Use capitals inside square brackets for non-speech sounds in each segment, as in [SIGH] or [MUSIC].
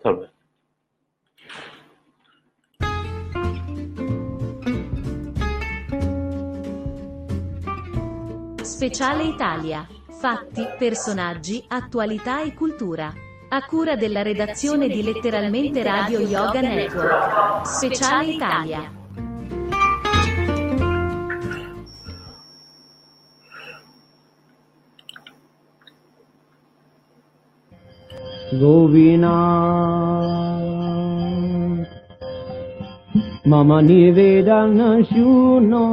Salve. Speciale Italia. Fatti, personaggi, attualità e cultura. A cura della redazione di Letteralmente Radio Yoga Network. Speciale Italia. गोविनाथ मम निवेदन शूनो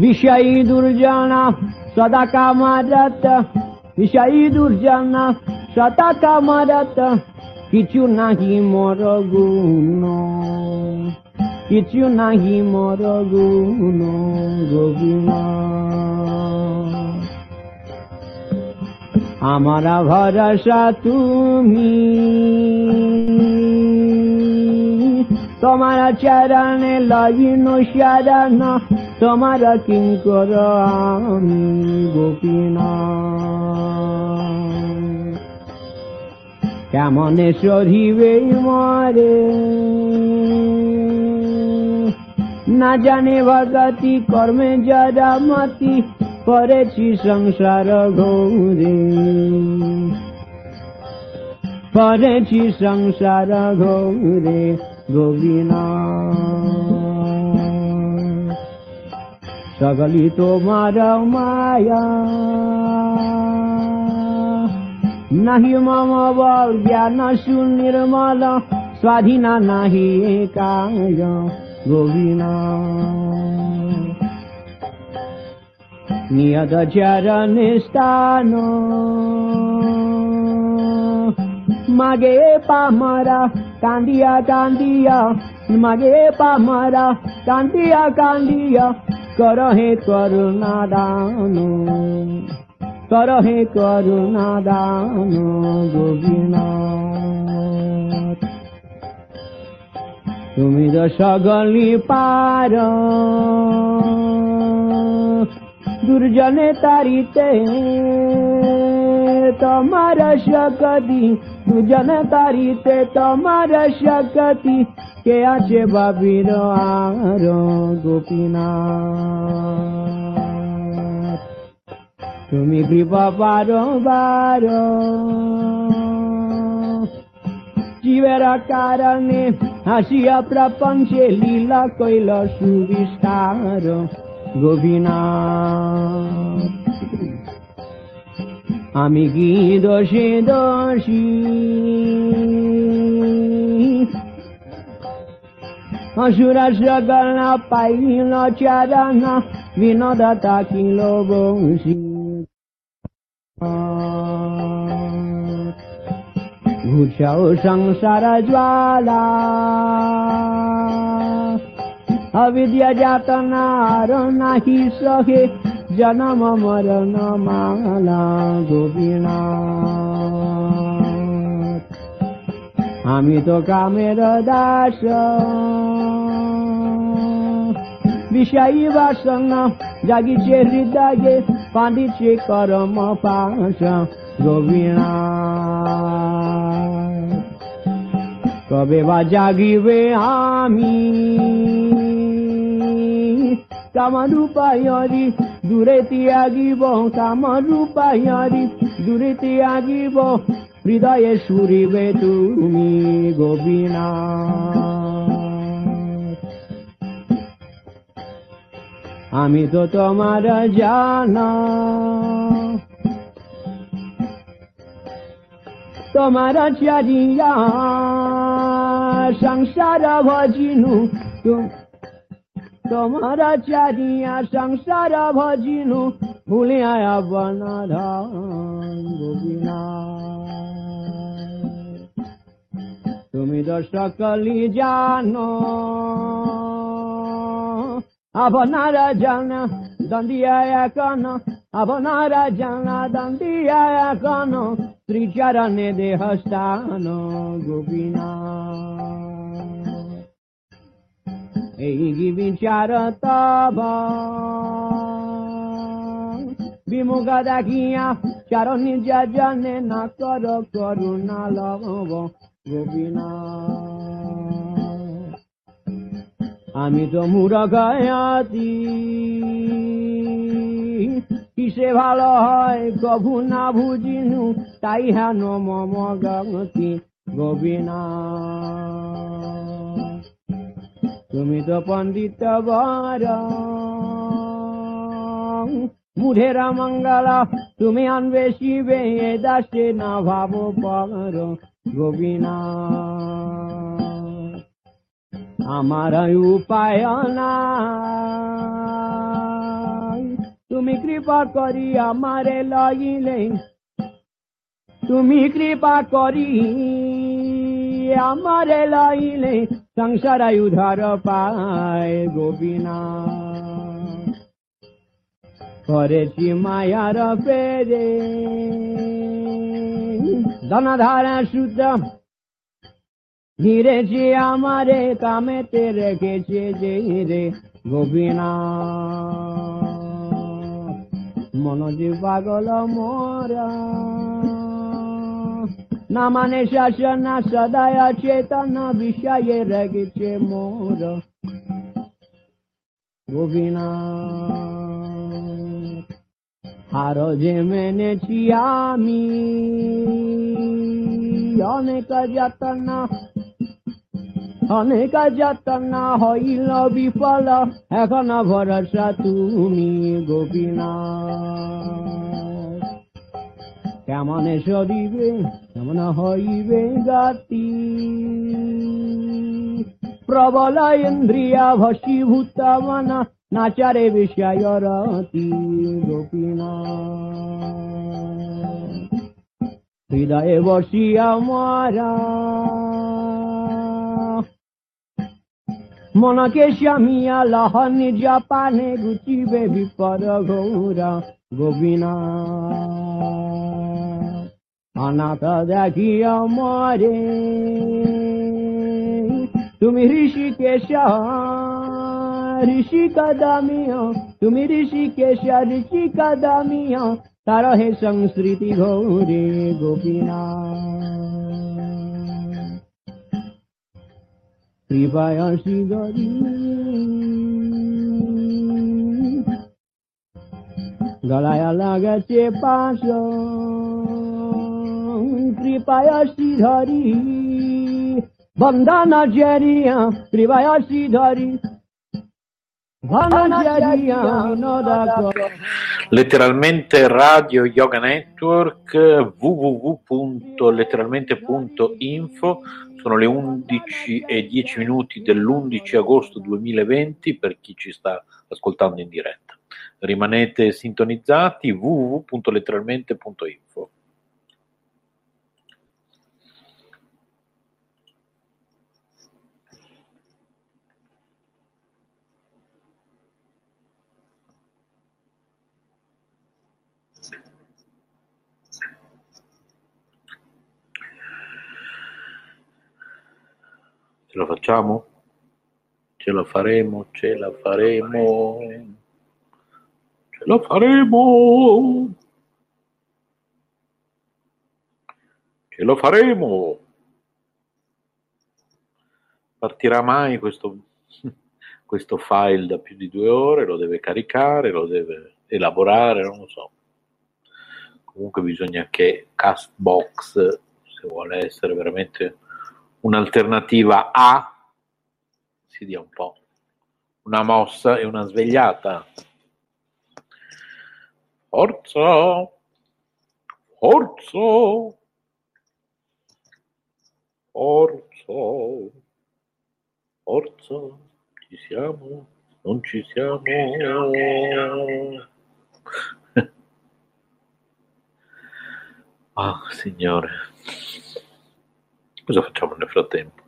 विषयी दुर्जना सदा कामरत विषयी दुर्जना सदा कामरत কিছু নাহি মর গুণ কিছু নাহি মর গুণ গোবিনা আমারা ভরসা তুমি। তোমার চরণে লাগিনু শরণ, তোমার কিঙ্কর আমি গোপীনা। কেমনে সরিবে মরে? না জানে ভগতি, কর্মে যারা মতি করেছি সংসার ঘৌরে করেছি সংসার ঘৌরে গোবিনা সকলি তোমার মায়া। নাহি মম জ্ঞান সুনির্মল, স্বাধীনা নাহি কায় গোবিনা ni Nestano Mage pamara, candia candia, mage pamara, candia candia, করহে nadano, দান he করুণা nadano, govina. তুমি তো সকলি পার দুর্জনে তারিতে, তোমার শকতি। দুজনে তারিতে, তোমার শকতি। কে আছে বাবির আর গোপীনাথ? তুমি কৃপা পারো বার? জীবের কারণে হাসিয়া প্রপঞ্চে লীলা কইল সুবিস্তার। গোপীনাথ আমি কি দোষে দোষী? অসুরা সকল না পাইল চারণ বিনোদতা কিল বংশী ঘুষাও সংসার জ্বালা। अविद्या जात नार नाही सहे जन्म मरण माला गोपिना আমি তো কামের দাস বিষয়ী বাসনা জাগিছে হৃদয়ে পাঁদিছে করম পাশ গোবিনা কবে বা জাগিবে আমি ত্যাগিব কামরূপায়রি দূরে ত্যাগিব, হৃদয়ে সুরিবে তুমি গোবিনা আমি তো তোমার জানা। তোমার চারিয়া সংসার ভজিনু তোমার চারিয়া সংসার ভজিনু ভুলে আয়া বনাধান গোবিনা তুমি তো সকলি জানো আপনারা জানা দন্দিয়া এখন আপনারা জানা দন্দিয়া এখন শ্রীচরণে দেহস্থান গোপিনা এই বিচার তব। বিমুখ দেখিয়া চারণী যা জানে না কর করুণা লব গোবিনা আমি তো মুরগায়াতি কিসে ভালো হয় কভু না বুঝিনু, তাই হেন মম গতি গোবিনা তুমি তো পণ্ডিত বর। মুঢেরা মঙ্গলা, তুমি আনবে শিবে দাসে না ভাব পর গোবিনা আমার উপায় না তুমি কৃপা করি আমারে লইলে। তুমি কৃপা করি আমারে লইলে সংসার উধার পায় গোবিনা করেছি মায়ার পেরে। ধনধারা শুদ্ধ। ধীরেছি আমারে কামেতে, রেখেছে যে রে গোবিনা মনোজি পাগল মোরা। না মানে শাসন, সদায় চেতন, বিষয়ে রেখেছে মোর। গোবিনা আরও যে মেনেছি আমি, অনেক যতন অনেক যতন হইল বিফল। এখন ভরসা তুমি গোপীনা কেমন সরিবে কেমন হইবে গাতি প্রবল ইন্দ্রিয়া ভসীভূত মন নাচারে বিষয় রতি গোপীনা। হৃদয়ে বসিয়া মারা মনকে স্বামিয়া লহ নিজ পানে গুচিবে বিপদ গৌরা গোবিনা অনাথ দেখিয়া মরে। তুমি ঋষিকেশ ঋষি কদামিয় তুমি ঋষিকেশ ঋষি কদামিয় তার হে সংস্কৃতি গৌরে গোপীনা কৃপায় শ্রীগরি গলায় লাগছে পাশ कृपया श्रीधरी बंदा नजरिया कृपया श्रीधरी letteralmente radio yoga network www.letteralmente.info sono le 11 e 10 minuti dell'11 agosto 2020 per chi ci sta ascoltando in diretta. Rimanete sintonizzati www.letteralmente.info Ce la facciamo? Ce la faremo, ce la faremo. Ce la faremo. Ce la faremo. Partirà mai questo, [LAUGHS] questo file da più di due ore? Lo deve caricare, lo deve elaborare, non lo so. Comunque bisogna che Castbox, se vuole essere veramente un'alternativa A si dia un po' una mossa e una svegliata. Forza! Forza! Forza! Forza! Ci siamo? Non ci siamo? [LAUGHS] Ah, signore. Cosa facciamo nel frattempo?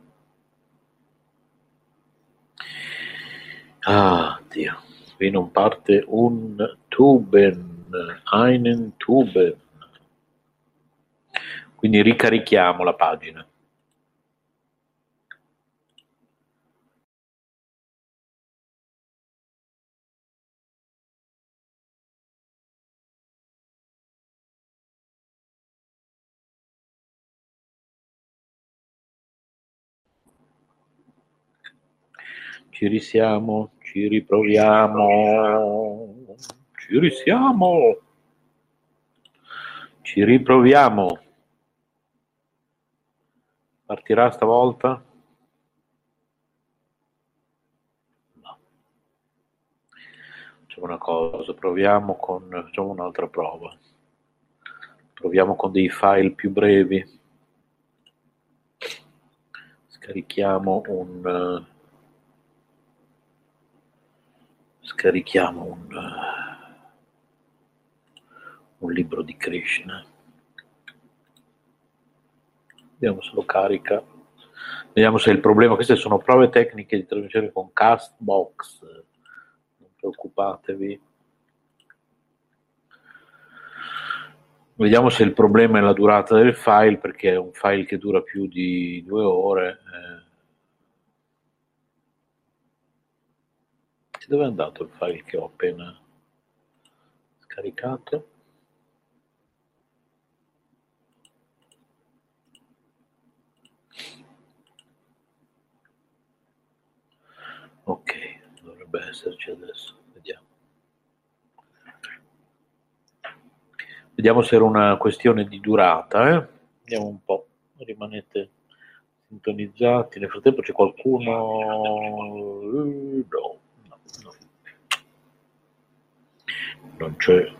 Ah, Dio. Qui non parte un Tuben, einen Tuben. Quindi ricarichiamo la pagina. Ci risiamo, ci riproviamo, ci risiamo, ci riproviamo. Partirà stavolta? No. Facciamo una cosa, proviamo con, facciamo un'altra prova. Proviamo con dei file più brevi. Scarichiamo un scarichiamo un, un libro di Krishna. Vediamo se lo carica. Vediamo se il problema, queste sono prove tecniche di trasmissione con Castbox, non preoccupatevi. Vediamo se il problema è la durata del file, perché è un file che dura più di due ore. Eh. Dove è andato il file che ho appena scaricato? Ok, dovrebbe esserci adesso, vediamo. Vediamo se era una questione di durata, eh? Vediamo un po', rimanete sintonizzati. Nel frattempo c'è qualcuno? No, no, no. Non c'è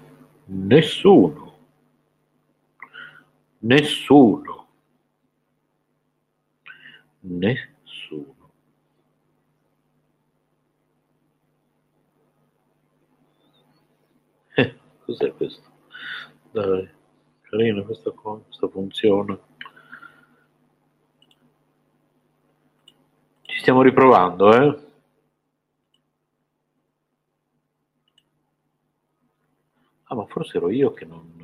nessuno. Nessuno. Nessuno. Cos'è questo? Dai, carina questa cosa, questa funzione. Ci stiamo riprovando, eh? Ah, ma forse ero io che non...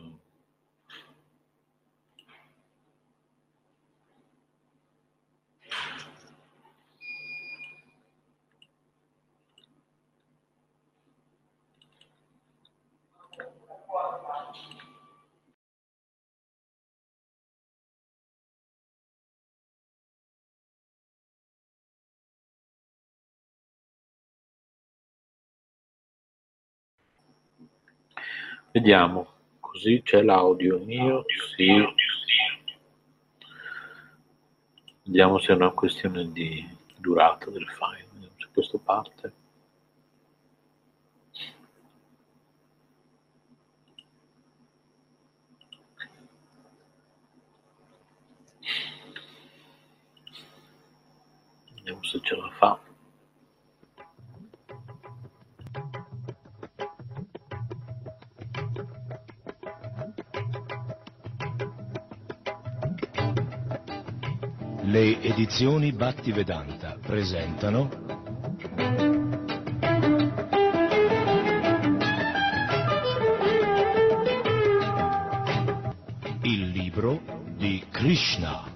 Vediamo, così c'è l'audio mio, sì. Vediamo se è una questione di durata del file, vediamo se questo parte. Vediamo se ce la fa. Le edizioni Battivedanta presentano Il libro di Krishna.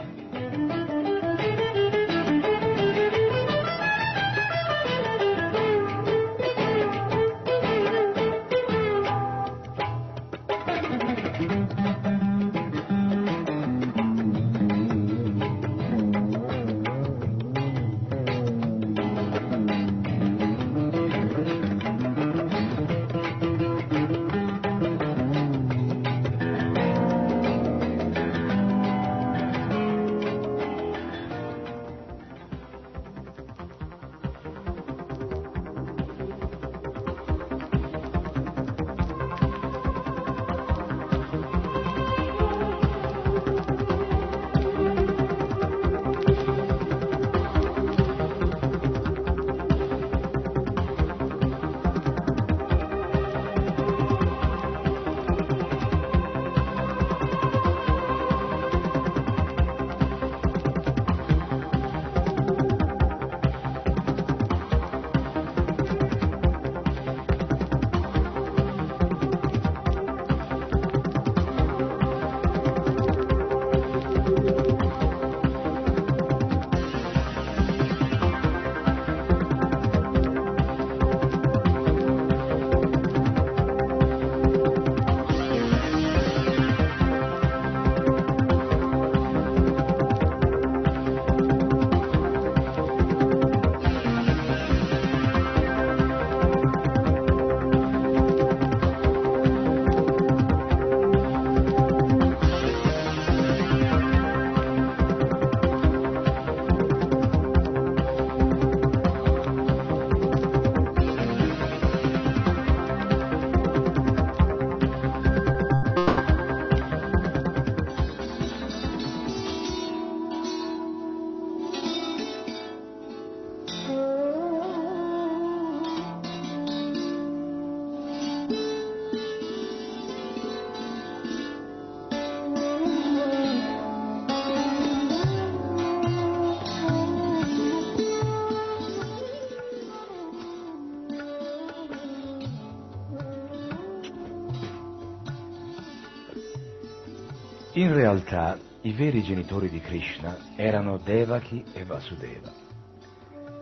In realtà i veri genitori di Krishna erano Devaki e Vasudeva.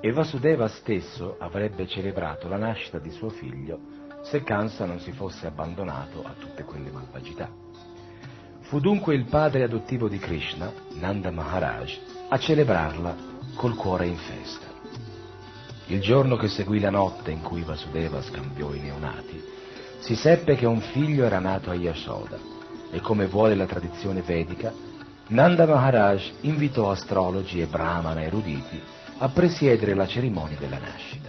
E Vasudeva stesso avrebbe celebrato la nascita di suo figlio se Kansa non si fosse abbandonato a tutte quelle malvagità. Fu dunque il padre adottivo di Krishna, Nanda Maharaj, a celebrarla col cuore in festa. Il giorno che seguì la notte in cui Vasudeva scambiò i neonati, si seppe che un figlio era nato a Yashoda e come vuole la tradizione vedica, Nanda Maharaj invitò astrologi e brahmana eruditi a presiedere la cerimonia della nascita.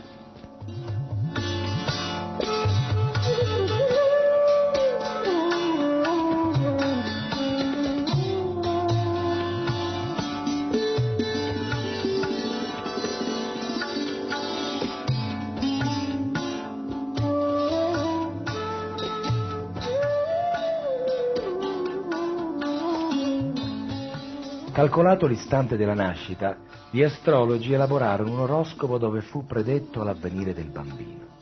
Calcolato l'istante della nascita, gli astrologi elaborarono un oroscopo dove fu predetto l'avvenire del bambino.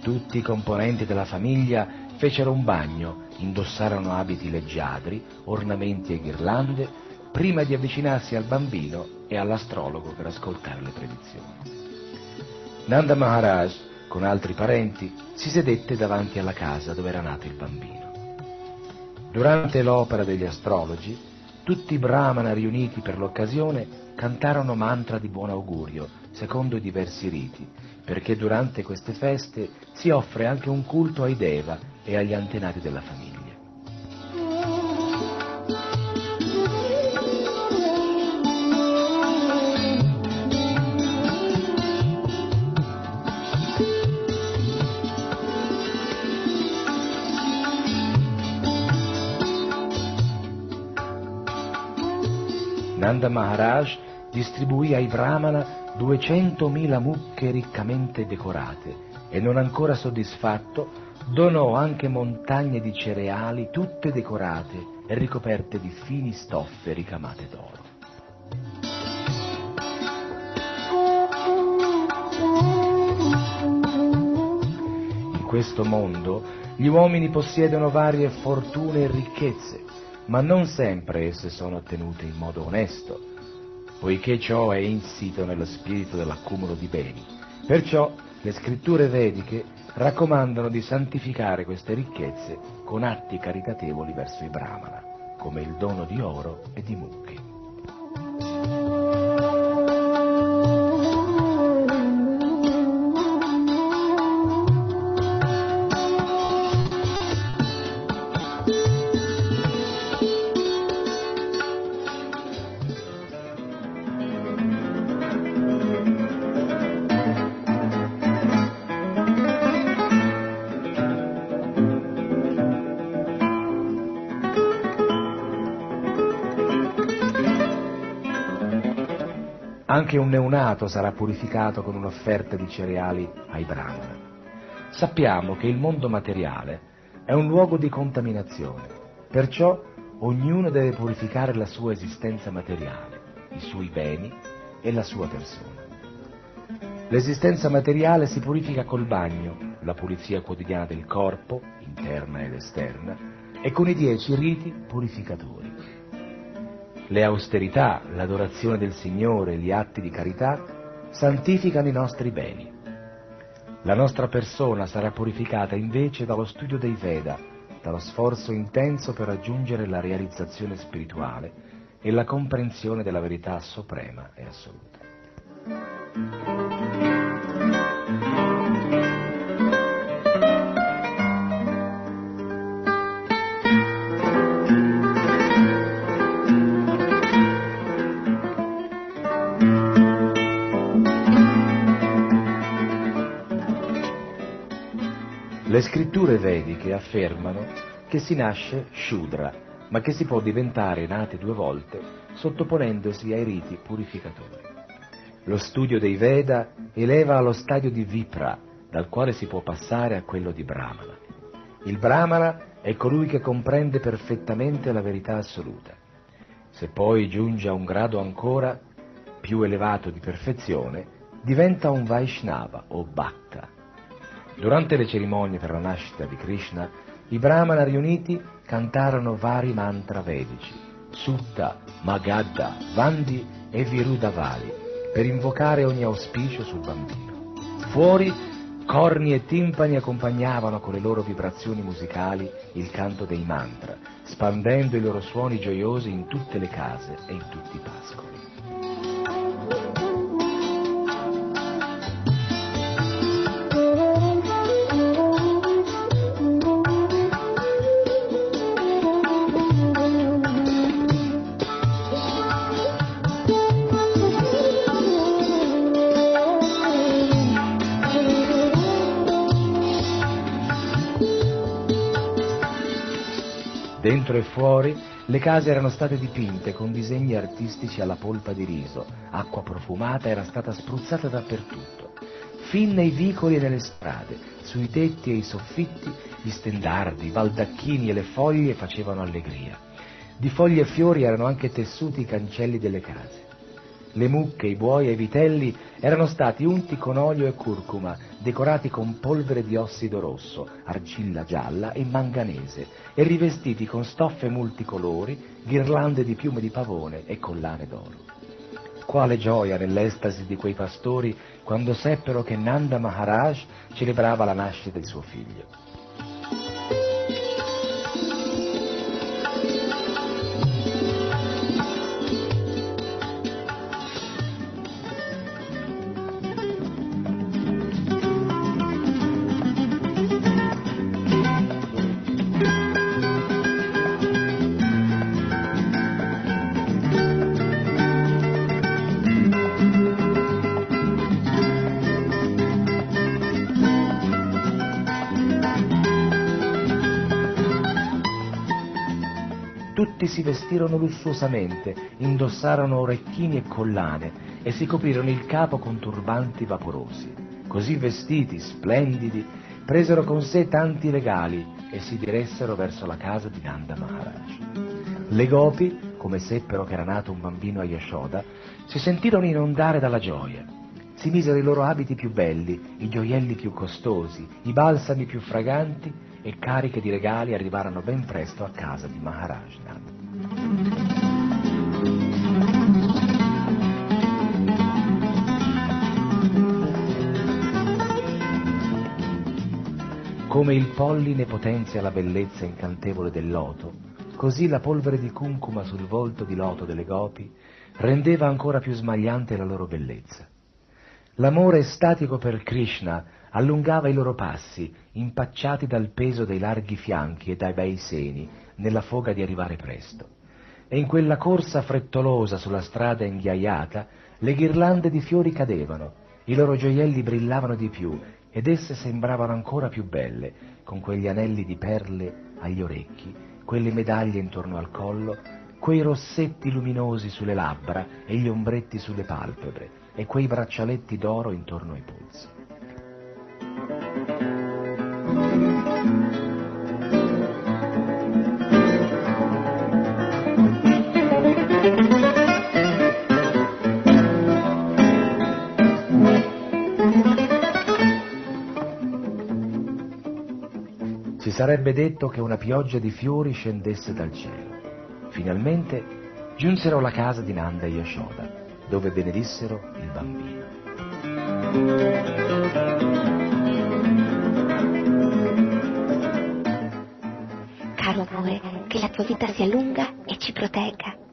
Tutti i componenti della famiglia fecero un bagno, indossarono abiti leggiadri, ornamenti e ghirlande, prima di avvicinarsi al bambino e all'astrologo per ascoltare le predizioni. Nanda Maharaj, con altri parenti, si sedette davanti alla casa dove era nato il bambino. Durante l'opera degli astrologi, tutti i brahmana riuniti per l'occasione cantarono mantra di buon augurio, secondo i diversi riti, perché durante queste feste si offre anche un culto ai Deva e agli antenati della famiglia. Nanda Maharaj distribuì ai Brahmana 200.000 mucche riccamente decorate e non ancora soddisfatto donò anche montagne di cereali tutte decorate e ricoperte di fini stoffe ricamate d'oro. In questo mondo gli uomini possiedono varie fortune e ricchezze, ma non sempre esse sono ottenute in modo onesto, poiché ciò è insito nello spirito dell'accumulo di beni. Perciò le scritture vediche raccomandano di santificare queste ricchezze con atti caritatevoli verso i brahmana, come il dono di oro e di mucche. Neonato sarà purificato con un'offerta di cereali ai brahmana. Sappiamo che il mondo materiale è un luogo di contaminazione, perciò ognuno deve purificare la sua esistenza materiale, i suoi beni e la sua persona. L'esistenza materiale si purifica col bagno, la pulizia quotidiana del corpo, interna ed esterna, e con i dieci riti purificatori. Le austerità, l'adorazione del Signore gli atti di carità santificano i nostri beni. La nostra persona sarà purificata invece dallo studio dei Veda, dallo sforzo intenso per raggiungere la realizzazione spirituale e la comprensione della verità suprema e assoluta. Le scritture vediche affermano che si nasce Shudra, ma che si può diventare nati due volte sottoponendosi ai riti purificatori. Lo studio dei Veda eleva allo stadio di Vipra, dal quale si può passare a quello di Brahmana. Il Brahmana è colui che comprende perfettamente la verità assoluta. Se poi giunge a un grado ancora più elevato di perfezione, diventa un Vaishnava o Bhakta. Durante le cerimonie per la nascita di Krishna, i Brahmana riuniti cantarono vari mantra vedici, Sutta, Magadda, Vandi e Virudavali, per invocare ogni auspicio sul bambino. Fuori, corni e timpani accompagnavano con le loro vibrazioni musicali il canto dei mantra, spandendo i loro suoni gioiosi in tutte le case e in tutti i pascoli. Fuori le case erano state dipinte con disegni artistici alla polpa di riso, acqua profumata era stata spruzzata dappertutto. Fin nei vicoli e nelle strade, sui tetti e i soffitti, gli stendardi, i baldacchini e le foglie facevano allegria. Di foglie e fiori erano anche tessuti i cancelli delle case. Le mucche, i buoi e i vitelli erano stati unti con olio e curcuma, decorati con polvere di ossido rosso, argilla gialla e manganese, e rivestiti con stoffe multicolori, ghirlande di piume di pavone e collane d'oro. Quale gioia nell'estasi di quei pastori quando seppero che Nanda Maharaj celebrava la nascita di suo figlio. Si vestirono lussuosamente, indossarono orecchini e collane e si coprirono il capo con turbanti vaporosi. Così vestiti, splendidi, presero con sé tanti regali e si diressero verso la casa di Nanda Maharaj. Le gopi, come seppero che era nato un bambino a Yashoda, si sentirono inondare dalla gioia. Si misero i loro abiti più belli, i gioielli più costosi, i balsami più fraganti e cariche di regali arrivarono ben presto a casa di Maharaj. Come il polline potenzia la bellezza incantevole del loto, così la polvere di cuncuma sul volto di loto delle gopi rendeva ancora più smagliante la loro bellezza. L'amore estatico per Krishna allungava i loro passi, impacciati dal peso dei larghi fianchi e dai bei seni, nella foga di arrivare presto. E in quella corsa frettolosa sulla strada inghiaiata, le ghirlande di fiori cadevano, i loro gioielli brillavano di più ed esse sembravano ancora più belle, con quegli anelli di perle agli orecchi, quelle medaglie intorno al collo, quei rossetti luminosi sulle labbra e gli ombretti sulle palpebre e quei braccialetti d'oro intorno ai polsi. Sarebbe detto che una pioggia di fiori scendesse dal cielo. Finalmente giunsero alla casa di Nanda e Yashoda, dove benedissero il bambino. Caro amore, che la tua vita sia lunga e ci protegga.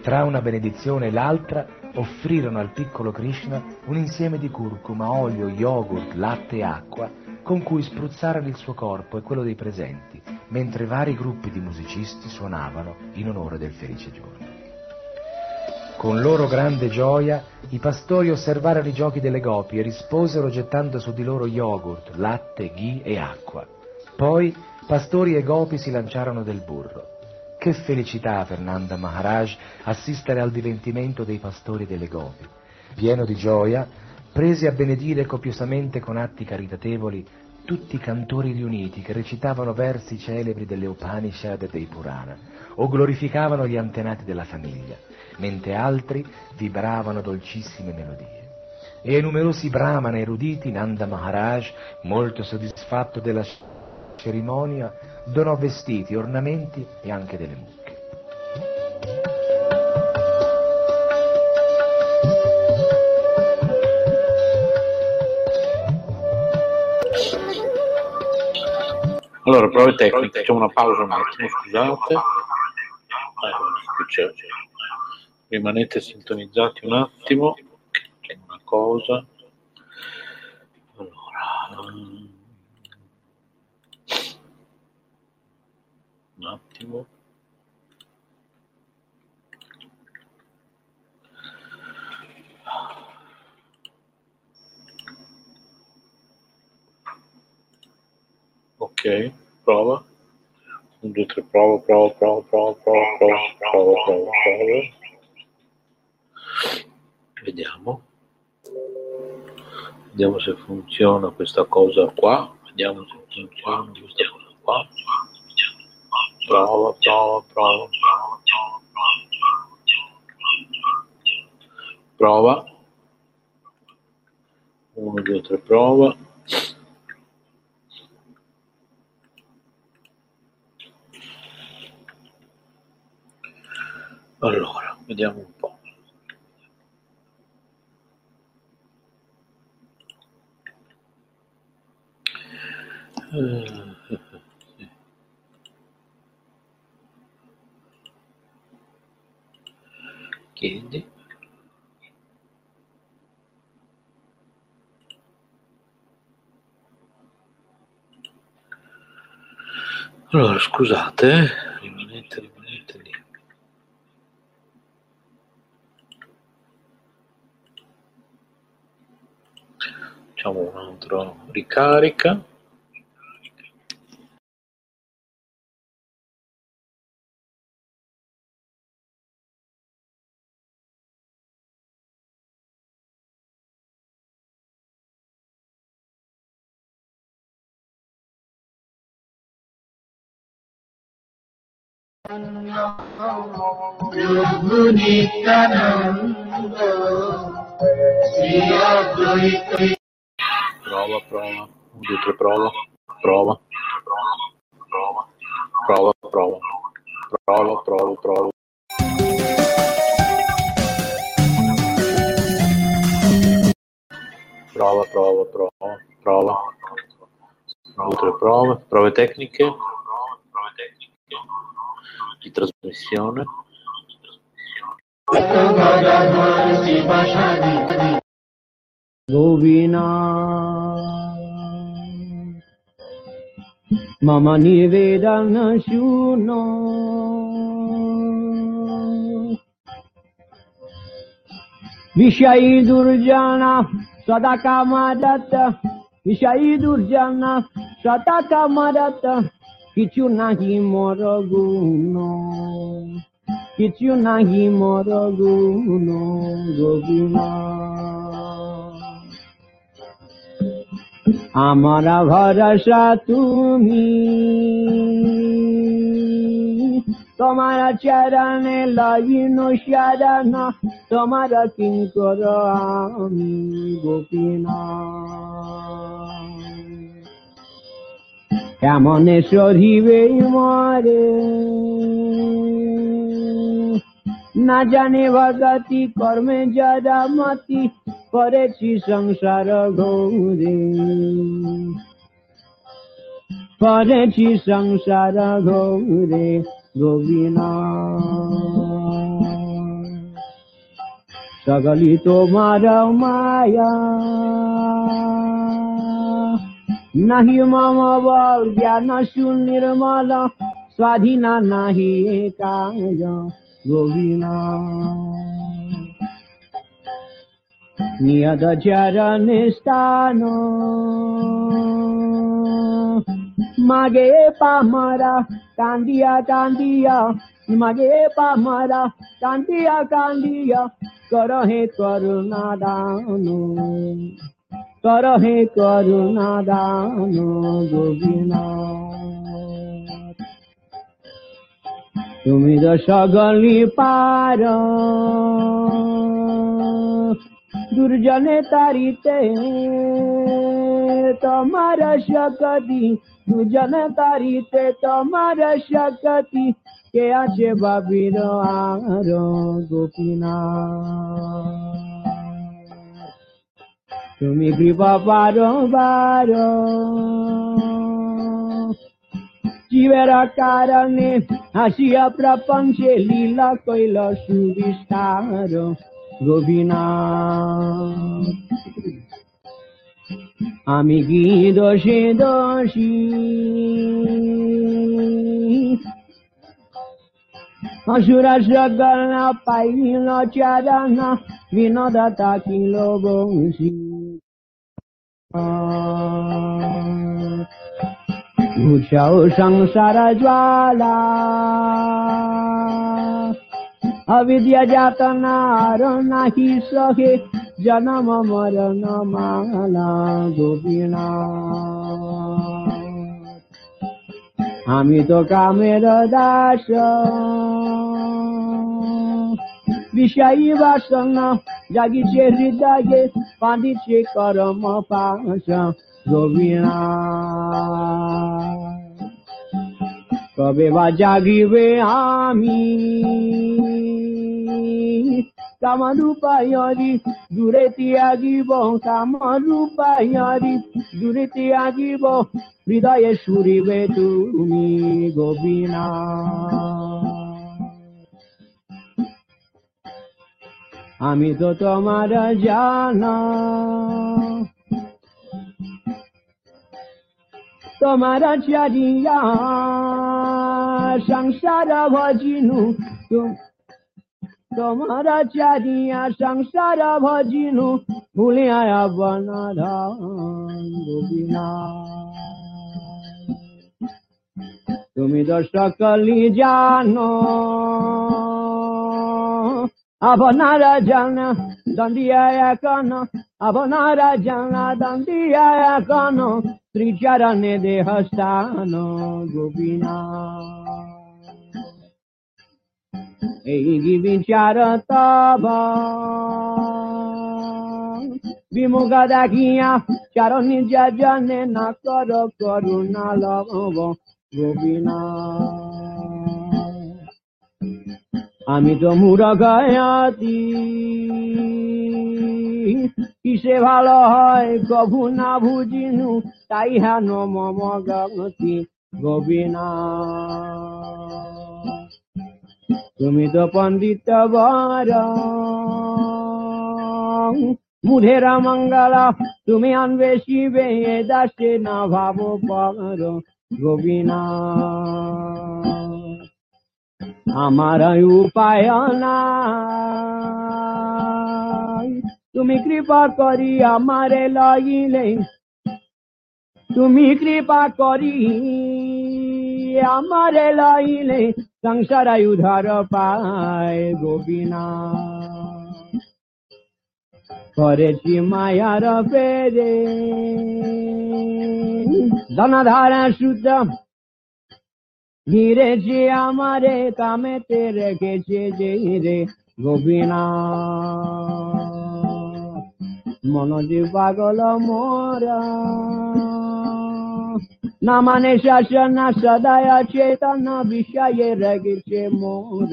E tra una benedizione e l'altra offrirono al piccolo Krishna un insieme di curcuma, olio, yogurt, latte e acqua con cui spruzzarono il suo corpo e quello dei presenti, mentre vari gruppi di musicisti suonavano in onore del felice giorno. Con loro grande gioia i pastori osservarono i giochi delle gopi e risposero gettando su di loro yogurt, latte, ghee e acqua. Poi pastori e gopi si lanciarono del burro. Che felicità per Nanda Maharaj assistere al diventimento dei pastori delle gopi. Pieno di gioia, prese a benedire copiosamente con atti caritatevoli tutti i cantori riuniti che recitavano versi celebri delle Upanishad e dei Purana o glorificavano gli antenati della famiglia, mentre altri vibravano dolcissime melodie. E ai numerosi brahmana eruditi Nanda Maharaj, molto soddisfatto della cerimonia, donò vestiti, ornamenti e anche delle mucche. Allora, prove tecniche, facciamo una pausa un attimo, scusate. Eh, Rimanete sintonizzati un attimo, c'è una cosa. Allora, un attimo. Ok, prova. 1, 2, 3, prova, prova, prova, prova, prova, prova, prova, prova, prova. Vediamo. Vediamo se funziona questa cosa qua. Vediamo se funziona cosa qua. Prova, prova, prova. Prova. 1, 2, 3, prova. Allora, vediamo un po'. Eh, Chiedi. Allora, scusate, eh, rimanete, rimanete lì. Facciamo un altro ricarica. Prova, prova. Un, due, tre, prova. Prova. Prova, prova. Prova, prova, prova. Prova, prova, prova. Prova. Un, due, tre, prove. Prove tecniche. Di trasmissione. গোবিনা মম নিবেদন শূন্য विषयी दुर्जन सदाकामरत विषयी दुर्जन सदाकामरत কিছু নাহি মোর গুণ কিছু নাহি মর গুণ গোবিনা আমার ভরসা তুমি। তোমার চরণে লইন শরণ তোমার কিঙ্কর আমি গোপীনা। কেমন সরিবে মরে না জানে ভগতি, কর্মে যারা মতি, করেছি সংসার গৌরে। করেছি সংসার গৌরে গোবিনা সকলি তোমার মায়া। नाही मामा ज्ञान नाशू निर्माला स्वाधीना नाही काय गोविना. नियद चरण स्थान मागे पामरा कांदिया कांदिया. मागे पामरा कांदिया कांदिया. कर हे करुणा दानो দান করহে করুণা দান গোবিনা তুমি তো সকলি পার, দুর্জনে তারিতে তোমার শকতি দুজন তারিতে তোমার শকতি কে আছে বাবির আর গোপিনা তুমি কৃপা পারো বারো। জীবের কারণে হাসিয়া প্রপঞ্চে লীলা কইল সুবিস্তার গোবিনা আমি কি দোষে দোষী? অসুরা সকল না পাইল চারণা, বিনোদতা কিল বংশী 不求上啥的抓啦，阿弥陀家的那人那西说嘿，叫那么么的那么那都比那，阿弥陀嘎弥的大圣。বাসনা, জাগিছে হৃদয়ে বাঁধিছে করম পাশ গোবিনা কবে বা জাগিবে আমি? কামরূপায়রি দূরে ত্যাগিব কামরূপায়রি দূরে তিয়াগিব, হৃদয়ে সুরিবে তুমি গোবিনা আমি তো তোমার জানা। তোমার চারিয়া সংসার ভজিনু। তোমার চারিয়া সংসার ভজিনু। বনধান গোবিনা। তুমি তো সকলি জানো। আপনারা জানা দন্ডিয়া এখন আপনারা জানা দন্ডিয়া এখন ত্রিচরণে দেহ স্থান গোপিনা এই বিচার তব বিমুখ দেখিয়া চারণ জনে না কর করুণা লব গোপিনা আমি তো মুরগায়াতি কিসে ভালো হয় কভু না বুঝিনু তাই হেন মম গতি গোবিনা। তুমি তো পণ্ডিত বর মুধেরা মঙ্গলা, তুমি আনবে শিবে দাসে না ভাব পর গোবিনা। আমার উপায় নাই। তুমি কৃপা করি আমারে লইলে। তুমি কৃপা করি আমারে লইলে। সংসার উধার পায় গোবিনা। করেছি মায়ার পেরে। ধনধারা সুত ঘিরেছে আমারে কামেতে রেখেছে যে রে গোবিনা মনোজি পাগল মোরা। না মানে শাসন সদায় আছে, তা চেতন বিষয়ে রেগেছে মোর।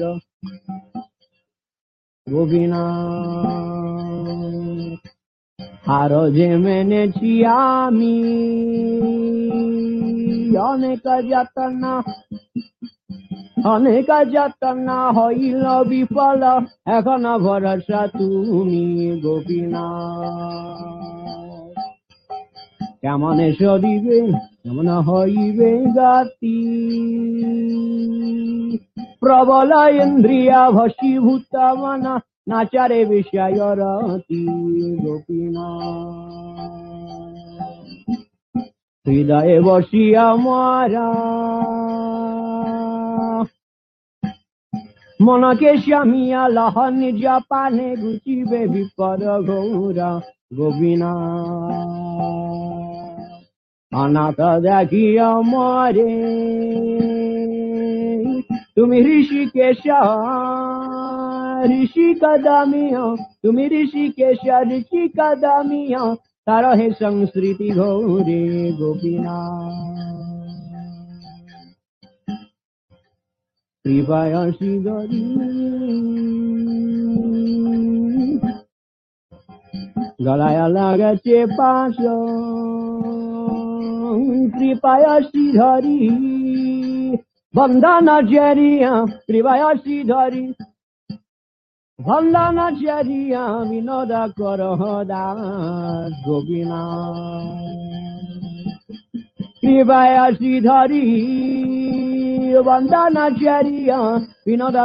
গোবিনা আরও যে মেনেছি আমি, অনেক যতন অনেক যতন হইল বিফল, এখন ভরসা তুমি গোপিনা। কেমন সরিবে কেমন হইবে গাতি প্রবল ইন্দ্রিয়া ভসীভূত মন নাচারে বিষয় রতি গোপিনা হৃদয়ে বসিয়া মারা মনকে শ্যামিয়া লহ নিজ পানে গুচিবে বিপদ গৌরা গোপিনা অনাথ দেখিয়া মরে। তুমি ঋষিকেশ ঋষি কদামিয়া তুমি ঋষিকেশ ঋষি কদামিয়া তার হে সংস্কৃতি গৌরে গোপিনা কৃপায় শ্রীগরী গলায় লাগাছে পাশ। কৃপায় শ্রীধরি বন্দনা জরিয়া কৃপায় শ্রীধরি বন্দনা জরিয়া বিনোদ কর দাস গোবিনা কৃপায় শ্রীধরি বন্দনা জরিয়া Binod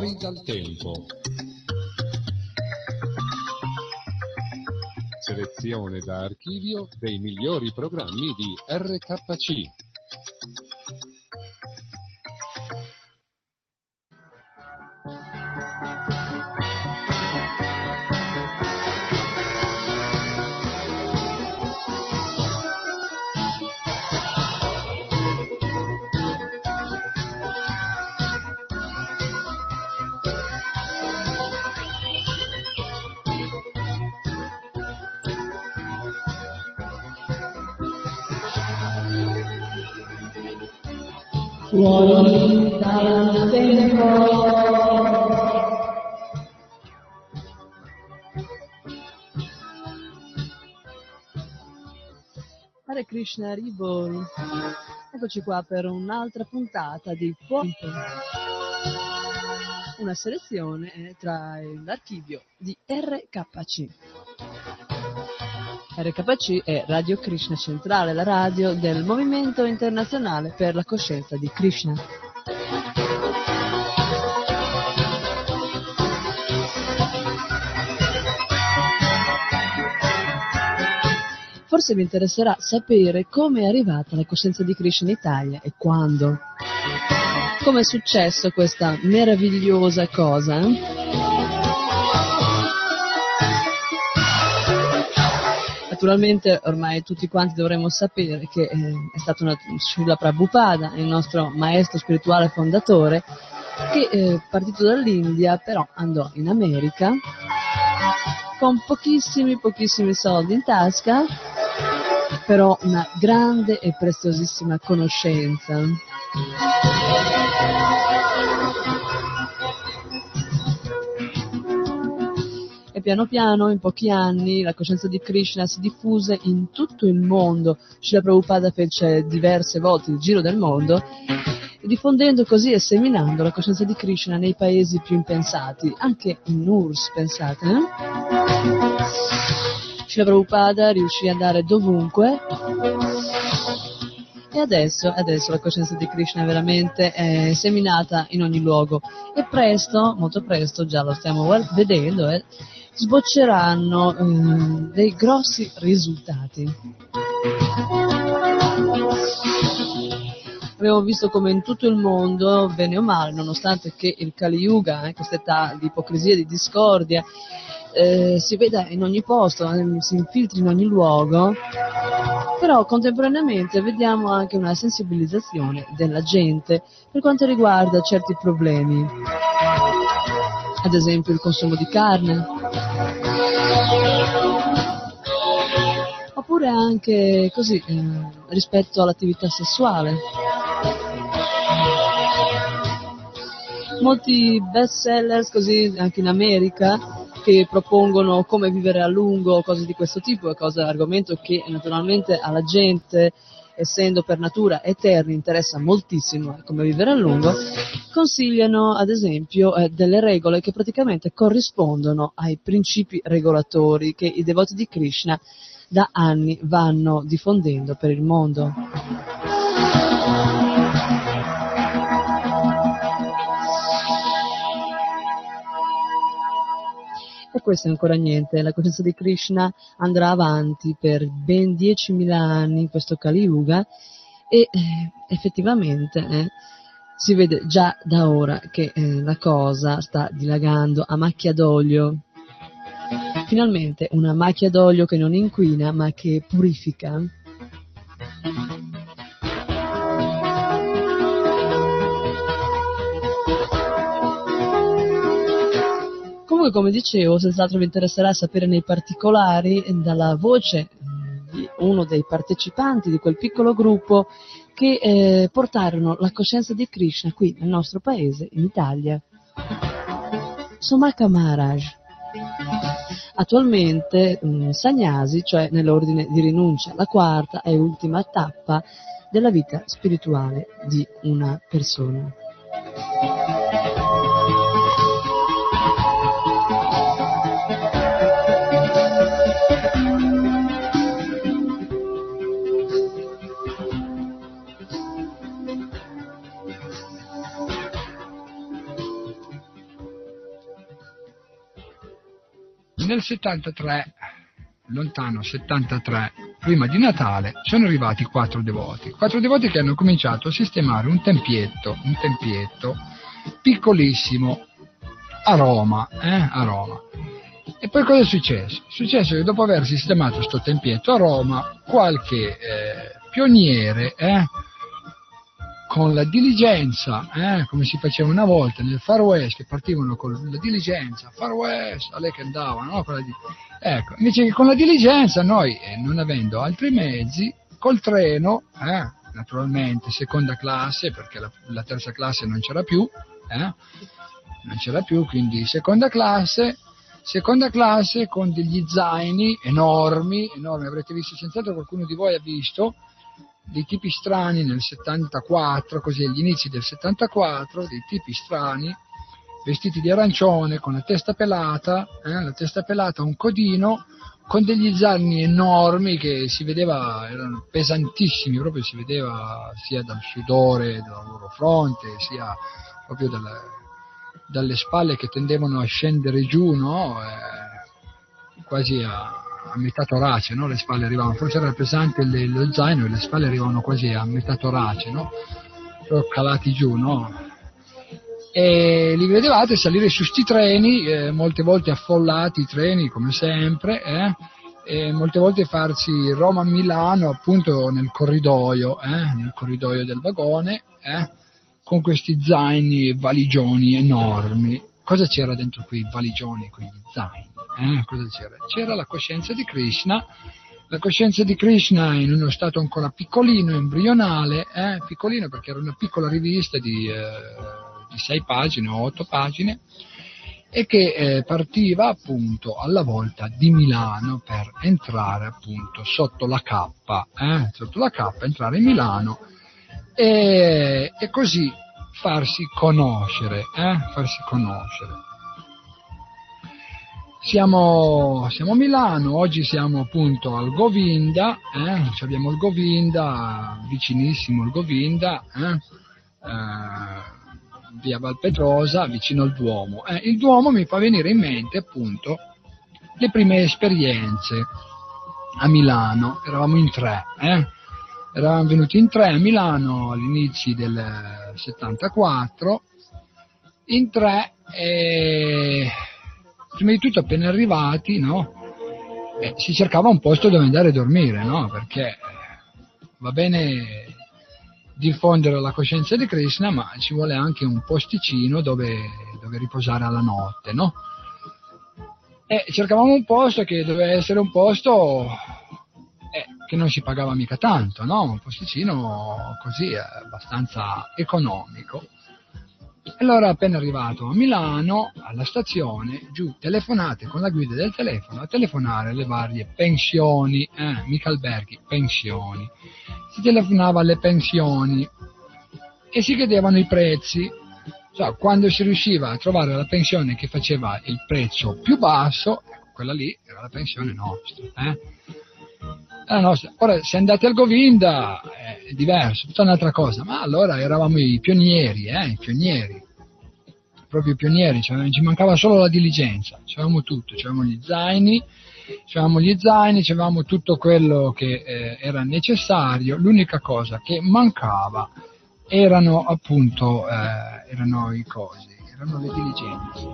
Fuori dal tempo. Selezione da archivio dei migliori programmi di RKC. Hare Krishna Ribol. Eccoci qua per un'altra puntata di Tempo. Una selezione eh, tra l'archivio di RKC. RKC è Radio Krishna Centrale, la radio del Movimento Internazionale per la Coscienza di Krishna. forse vi interesserà sapere come è arrivata la coscienza di Krishna in Italia e quando. Come è successo questa meravigliosa cosa? Eh? Naturalmente ormai tutti quanti dovremmo sapere che eh, è stato una, Srila Prabhupada, il nostro maestro spirituale fondatore, che eh, partito dall'India però andò in America con pochissimi pochissimi soldi in tasca, però una grande e preziosissima conoscenza. E piano piano, in pochi anni, la coscienza di Krishna si diffuse in tutto il mondo. Srila Prabhupada fece diverse volte il giro del mondo, diffondendo così e seminando la coscienza di Krishna nei paesi più impensati, anche in URSS, pensate. Eh? Srila Prabhupada riuscì ad andare dovunque e adesso, adesso, la coscienza di Krishna è veramente eh, seminata in ogni luogo e presto, molto presto, già lo stiamo vedendo, eh, sbocceranno eh, dei grossi risultati. Abbiamo visto come in tutto il mondo, bene o male, nonostante che il Kali Yuga, eh, questa età di ipocrisia di discordia, eh, si veda in ogni posto, eh, si infiltri in ogni luogo, però contemporaneamente vediamo anche una sensibilizzazione della gente per quanto riguarda certi problemi, ad esempio il consumo di carne, oppure anche così eh, rispetto all'attività sessuale. Molti best sellers così anche in America che propongono come vivere a lungo, cose di questo tipo, cosa, argomento che naturalmente alla gente, essendo per natura eterni, interessa moltissimo eh, come vivere a lungo, consigliano ad esempio eh, delle regole che praticamente corrispondono ai principi regolatori che i devoti di Krishna da anni vanno diffondendo per il mondo. E questo è ancora niente, la coscienza di Krishna andrà avanti per ben 10.000 anni in questo Kali Yuga e eh, effettivamente eh, si vede già da ora che eh, la cosa sta dilagando a macchia d'olio. Finalmente una macchia d'olio che non inquina ma che purifica. Comunque, come dicevo, senz'altro vi interesserà sapere nei particolari dalla voce di uno dei partecipanti di quel piccolo gruppo che eh, portarono la coscienza di Krishna qui nel nostro paese, in Italia. Somaka Maharaj. Attualmente um, Sagnasi, cioè nell'ordine di rinuncia, la quarta e ultima tappa della vita spirituale di una persona. Nel 73, lontano 73, prima di Natale, sono arrivati quattro devoti. Quattro devoti che hanno cominciato a sistemare un tempietto, un tempietto piccolissimo a Roma, eh, a Roma. E poi cosa è successo? È successo che dopo aver sistemato questo tempietto a Roma, qualche eh, pioniere, eh, con la diligenza, eh, come si faceva una volta nel Far West, che partivano con la diligenza, Far West, a lei che andavano, no? Di... Ecco, invece che con la diligenza noi, eh, non avendo altri mezzi, col treno, eh, naturalmente seconda classe, perché la, la, terza classe non c'era più, eh, non c'era più, quindi seconda classe, seconda classe con degli zaini enormi, enormi, avrete visto, senz'altro qualcuno di voi ha visto, dei tipi strani nel 74, così agli inizi del 74, dei tipi strani, vestiti di arancione, con la testa pelata, eh, la testa pelata, un codino, con degli zanni enormi che si vedeva, erano pesantissimi, proprio si vedeva sia dal sudore della loro fronte, sia proprio dalle, dalle spalle che tendevano a scendere giù, no? eh, quasi a, a metà torace, no? le spalle arrivavano, forse era pesante le, lo zaino e le spalle arrivavano quasi a metà torace, no? calati giù, no? E li vedevate salire su sti treni, eh, molte volte affollati i treni come sempre, eh? e molte volte farsi Roma-Milano appunto nel corridoio, eh, nel corridoio del vagone, eh, con questi zaini valigioni enormi. Cosa c'era dentro quei valigioni, quegli zaini? Eh? Cosa c'era? C'era la coscienza di Krishna, la coscienza di Krishna in uno stato ancora piccolino, embrionale, eh? piccolino perché era una piccola rivista di, eh, di sei pagine o otto pagine, e che eh, partiva appunto alla volta di Milano per entrare appunto sotto la K, eh, sotto la K, entrare in Milano e, e così farsi conoscere, eh, farsi conoscere. Siamo, siamo, a Milano, oggi siamo appunto al Govinda, eh, abbiamo il Govinda, vicinissimo il Govinda, eh, eh, via Valpetrosa, vicino al Duomo. Eh, il Duomo mi fa venire in mente appunto le prime esperienze a Milano, eravamo in tre, eh? eravamo venuti in tre a Milano all'inizio del 74, in tre e prima di tutto appena arrivati no? eh, si cercava un posto dove andare a dormire, no? perché va bene diffondere la coscienza di Krishna, ma ci vuole anche un posticino dove, dove riposare alla notte, no? E cercavamo un posto che doveva essere un posto eh, che non si pagava mica tanto, no? Un posticino così abbastanza economico. Allora appena arrivato a Milano, alla stazione, giù, telefonate con la guida del telefono, a telefonare alle varie pensioni, eh, mica alberghi, pensioni. Si telefonava alle pensioni e si chiedevano i prezzi. Cioè, quando si riusciva a trovare la pensione che faceva il prezzo più basso, quella lì era la pensione nostra. Eh? Ora, se andate al Govinda è diverso, tutta un'altra cosa, ma allora eravamo i pionieri, eh? i pionieri, proprio i pionieri, cioè, ci mancava solo la diligenza, avevamo tutto, avevamo gli zaini, avevamo gli zaini, avevamo tutto quello che eh, era necessario, l'unica cosa che mancava erano appunto eh, erano i cosi, erano le diligenze.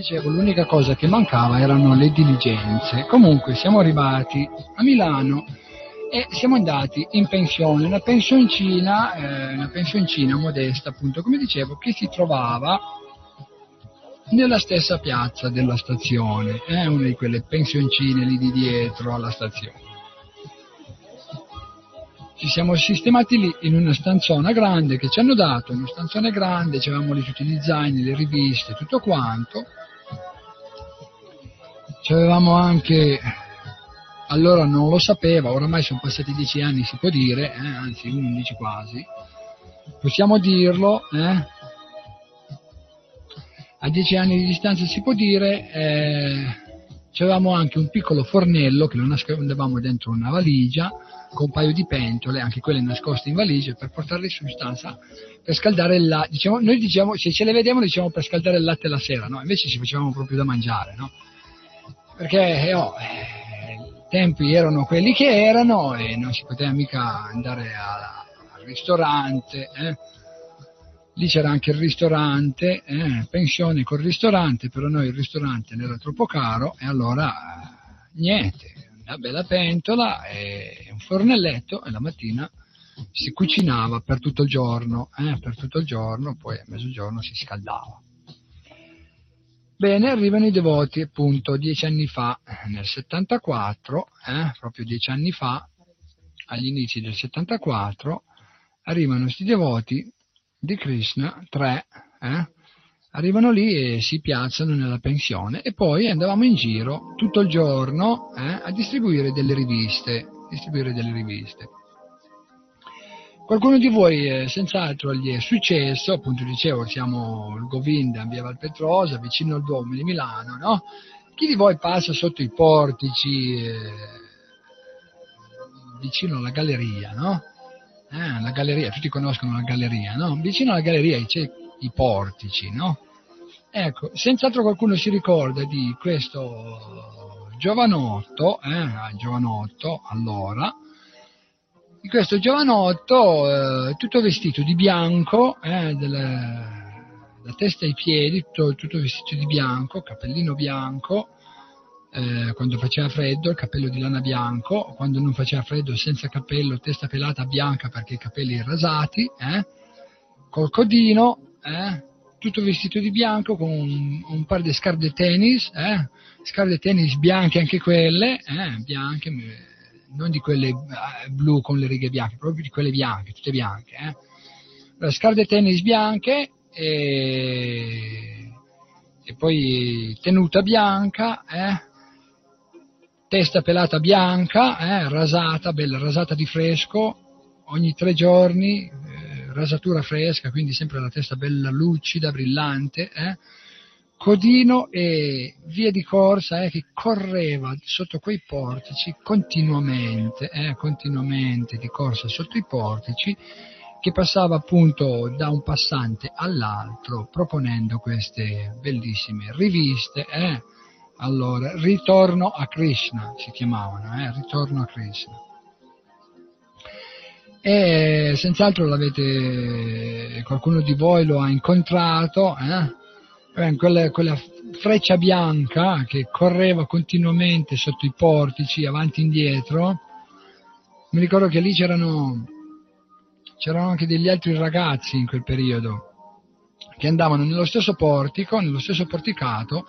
Dicevo, l'unica cosa che mancava erano le diligenze. Comunque siamo arrivati a Milano e siamo andati in pensione, una pensioncina, eh, una pensioncina modesta, appunto, come dicevo, che si trovava nella stessa piazza della stazione, eh, una di quelle pensioncine lì di dietro alla stazione. Ci siamo sistemati lì in una stanzona grande che ci hanno dato, una stanzone grande, avevamo lì tutti gli zaini, le riviste, tutto quanto, C'avevamo anche, allora non lo sapeva, oramai sono passati dieci anni si può dire, eh, anzi undici quasi, possiamo dirlo, eh? a dieci anni di distanza si può dire, eh, c'avevamo anche un piccolo fornello che lo nascondevamo dentro una valigia con un paio di pentole, anche quelle nascoste in valigia, per portarle su in stanza per scaldare il latte. Diciamo, noi diciamo, se ce le vediamo diciamo per scaldare il latte la sera, no? invece ci facevamo proprio da mangiare. No? Perché eh, oh, eh, i tempi erano quelli che erano e non si poteva mica andare a, al ristorante. Eh. Lì c'era anche il ristorante, eh, pensione col ristorante, però noi il ristorante era troppo caro e allora niente, una bella pentola e un fornelletto e la mattina si cucinava per tutto il giorno, eh, per tutto il giorno, poi a mezzogiorno si scaldava. Bene, arrivano i devoti appunto dieci anni fa, nel 74, eh, proprio dieci anni fa, agli inizi del 74, arrivano questi devoti di Krishna, tre, eh, arrivano lì e si piazzano nella pensione e poi andavamo in giro tutto il giorno eh, a distribuire delle riviste, distribuire delle riviste. Qualcuno di voi eh, senz'altro gli è successo, appunto dicevo, siamo il Govinda, in via Valpetrosa, vicino al Duomo di Milano, no? Chi di voi passa sotto i portici, eh, vicino alla galleria, no? Eh, la galleria, tutti conoscono la galleria, no? Vicino alla galleria c'è i portici, no? Ecco, senz'altro qualcuno si ricorda di questo giovanotto, eh, giovanotto allora, di questo giovanotto eh, tutto vestito di bianco, eh, delle, da testa ai piedi, tutto, tutto, vestito di bianco, cappellino bianco, eh, quando faceva freddo il cappello di lana bianco, quando non faceva freddo senza cappello, testa pelata bianca perché i capelli rasati, eh, col codino, eh, tutto vestito di bianco con un, un par di scarpe tennis, eh, scarpe tennis bianche anche quelle, bianche, non di quelle eh, blu con le righe bianche, proprio di quelle bianche, tutte bianche. Eh. Scarpe tennis bianche e, e poi tenuta bianca, eh, testa pelata bianca, eh, rasata, bella rasata di fresco, ogni tre giorni, eh, rasatura fresca, quindi sempre la testa bella lucida, brillante, eh, codino e via di corsa eh, che correva sotto quei portici continuamente, eh, continuamente di corsa sotto i portici che passava appunto da un passante all'altro proponendo queste bellissime riviste. Eh? Allora, Ritorno a Krishna si chiamavano, eh? Ritorno a Krishna. E senz'altro l'avete, qualcuno di voi lo ha incontrato, eh? Quella, quella freccia bianca che correva continuamente sotto i portici, avanti e indietro. Mi ricordo che lì c'erano c'erano anche degli altri ragazzi in quel periodo che andavano nello stesso portico, nello stesso porticato,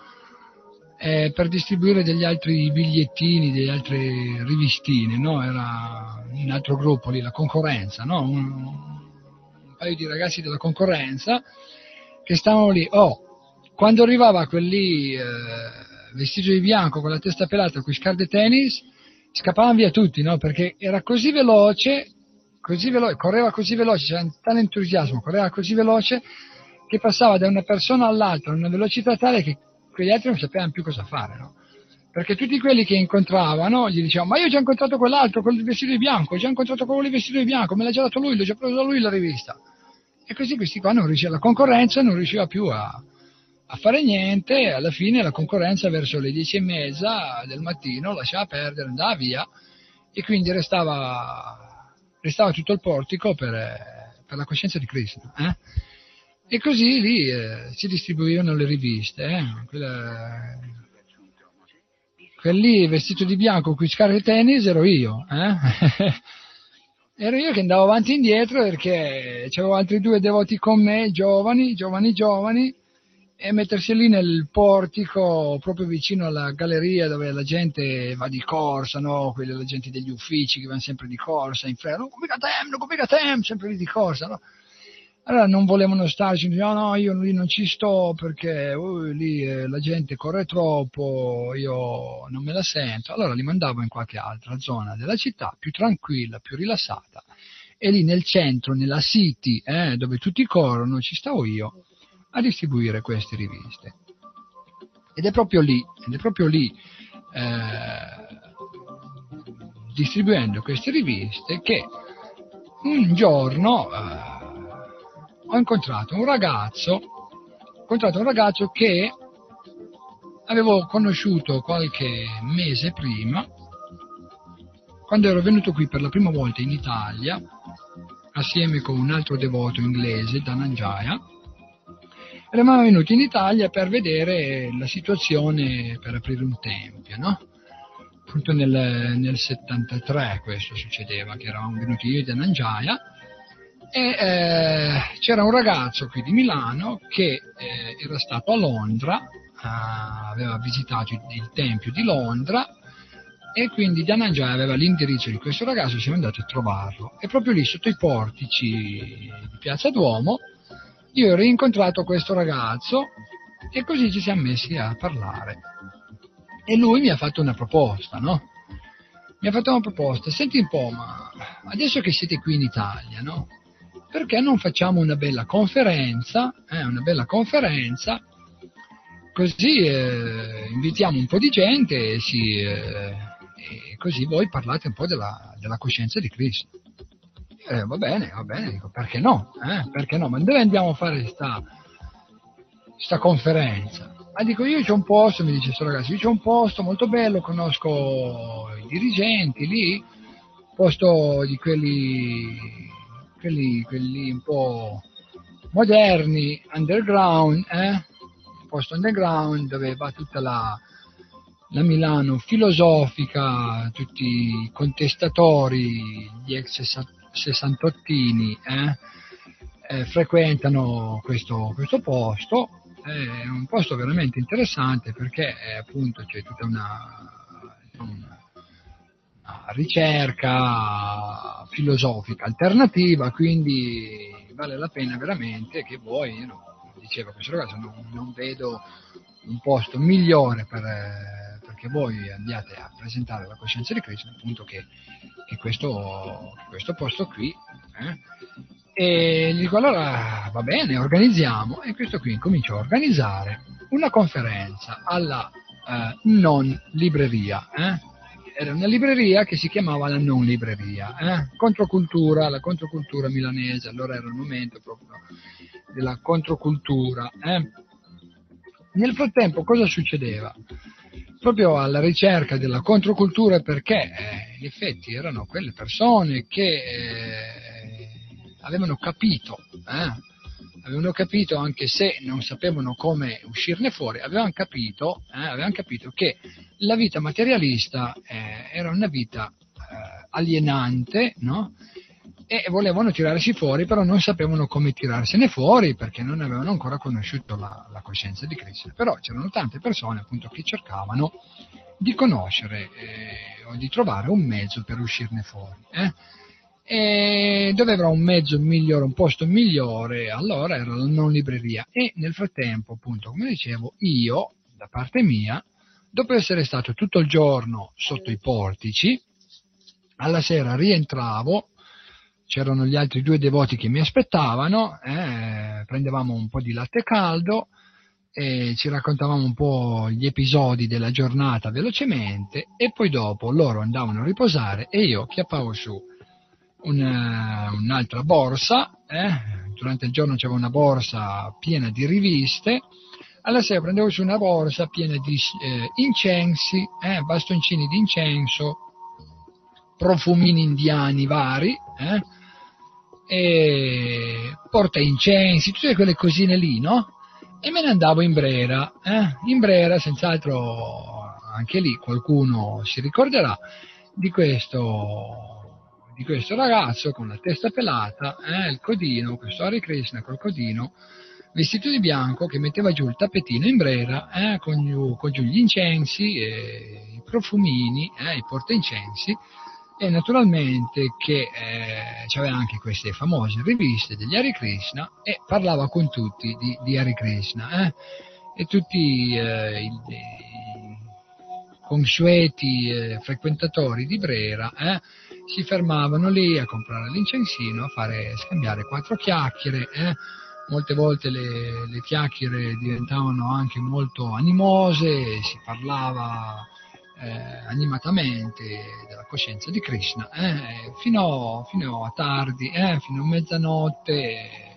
eh, per distribuire degli altri bigliettini, delle altre rivistine, no? Era un altro gruppo lì, la concorrenza, no? un, un, paio di ragazzi della concorrenza che stavano lì. Oh, quando arrivava quelli lì eh, vestito di bianco con la testa pelata con i scarpe tennis, scappavano via tutti, no? Perché era così veloce così veloce, correva così veloce, c'era tale entusiasmo, correva così veloce che passava da una persona all'altra a una velocità tale che quegli altri non sapevano più cosa fare, no? Perché tutti quelli che incontravano gli dicevano, ma io ho già incontrato quell'altro, quello vestito di bianco, ho già incontrato quello vestito di bianco, me l'ha già dato lui, l'ho già preso da lui la rivista. E così questi qua non riuscivano, la concorrenza non riusciva più a, a fare niente, e alla fine la concorrenza verso le dieci e mezza del mattino lasciava perdere, andava via, e quindi restava restava tutto il portico per, per la coscienza di Krishna. Eh? E così lì eh, si distribuivano le riviste. Eh? Quella, quel lì vestito di bianco con scarpe tennis ero io. Eh? [LAUGHS] ero io che andavo avanti e indietro perché c'avevo altri due devoti con me, giovani, giovani, giovani, e mettersi lì nel portico proprio vicino alla galleria dove la gente va di corsa, no? Quelli la gente degli uffici che vanno sempre di corsa, in fretta, non complica tem, non complica tem, sempre lì di corsa, no? Allora non volevano starci, no, no, io lì non ci sto perché uh, lì eh, la gente corre troppo, io non me la sento. Allora li mandavo in qualche altra zona della città, più tranquilla, più rilassata. E lì nel centro, nella city, eh, dove tutti corrono, ci stavo io a distribuire queste riviste. Ed è proprio lì, è proprio lì eh, distribuendo queste riviste che un giorno eh, ho incontrato un ragazzo, ho incontrato un ragazzo che avevo conosciuto qualche mese prima, quando ero venuto qui per la prima volta in Italia, assieme con un altro devoto inglese, Dananjaya, eravamo venuti in Italia per vedere la situazione per aprire un tempio, no? Appunto nel, nel 73 questo succedeva, che eravamo venuti io da Nangiaia e eh, c'era un ragazzo qui di Milano che eh, era stato a Londra, eh, aveva visitato il, il, tempio di Londra e quindi da Nangiaia aveva l'indirizzo di questo ragazzo e siamo andati a trovarlo. E proprio lì sotto i portici di Piazza Duomo io ho rincontrato questo ragazzo e così ci siamo messi a parlare. E lui mi ha fatto una proposta, no? mi ha fatto una proposta, senti un po', ma adesso che siete qui in Italia, no? Perché non facciamo una bella conferenza, eh, una bella conferenza, così eh, invitiamo un po' di gente e, si, eh, e, così voi parlate un po' della, della coscienza di Cristo. Eh, va bene, va bene, dico, perché no? Eh? Perché no? Ma dove andiamo a fare questa conferenza? Ma dico, io c'ho un posto, mi dice questo ragazzo, io c'ho un posto molto bello, conosco i dirigenti lì, posto di quelli, quelli, quelli un po' moderni, underground, eh? posto underground dove va tutta la, la Milano filosofica, tutti i contestatori, gli ex sessantottini, eh? Eh, frequentano questo, questo posto è un posto veramente interessante perché è, appunto c'è tutta una, una, ricerca filosofica alternativa, quindi vale la pena veramente che voi, io diceva questo ragazzo, non, non, vedo un posto migliore per, perché voi andiate a presentare la coscienza di Cristo appunto che, che, questo, questo, posto qui. Eh? E gli dico allora va bene, organizziamo e questo qui cominciò a organizzare una conferenza alla eh, non libreria. Eh? Era una libreria che si chiamava la non libreria, eh? controcultura, la controcultura milanese, allora era il momento proprio della controcultura. Eh? Nel frattempo cosa succedeva? Proprio alla ricerca della controcultura perché eh, in effetti erano quelle persone che eh, avevano capito, eh? avevano capito anche se non sapevano come uscirne fuori, avevano capito, eh, avevano capito che la vita materialista eh, era una vita alienante, no? E volevano tirarsi fuori, però non sapevano come tirarsene fuori perché non avevano ancora conosciuto la, la coscienza di Cristo. Però c'erano tante persone appunto che cercavano di conoscere eh, o di trovare un mezzo per uscirne fuori. Eh? e dove avrà un mezzo migliore, un posto migliore, allora era la non libreria. E nel frattempo, appunto, come dicevo, io, da parte mia, dopo essere stato tutto il giorno sotto i portici, alla sera rientravo, c'erano gli altri due devoti che mi aspettavano, eh, prendevamo un po' di latte caldo e ci raccontavamo un po' gli episodi della giornata velocemente e poi dopo loro andavano a riposare e io chiappavo su una, un'altra borsa, eh? durante il giorno c'era una borsa piena di riviste, alla sera prendevo su una borsa piena di eh, incensi, eh? bastoncini di incenso, profumini indiani vari, eh? E porta incensi, tutte quelle cosine lì, no? E me ne andavo in Brera, eh? in Brera senz'altro anche lì qualcuno si ricorderà di questo di questo ragazzo con la testa pelata, eh, il codino, questo Hare Krishna col codino, vestito di bianco, che metteva giù il tappetino in brera, eh, con, giù, con, giù, gli incensi, i profumini, eh, i portaincensi, e naturalmente che eh, c'aveva anche queste famose riviste degli Hare Krishna e parlava con tutti di, di Hare Krishna. Eh, e tutti eh, i, i consueti frequentatori di Brera si fermavano lì a comprare l'incensino, a fare, scambiare quattro chiacchiere. Eh? Molte volte le, le, chiacchiere diventavano anche molto animose, si parlava eh, animatamente della coscienza di Krishna, eh? fino, fino, a tardi, eh? fino a mezzanotte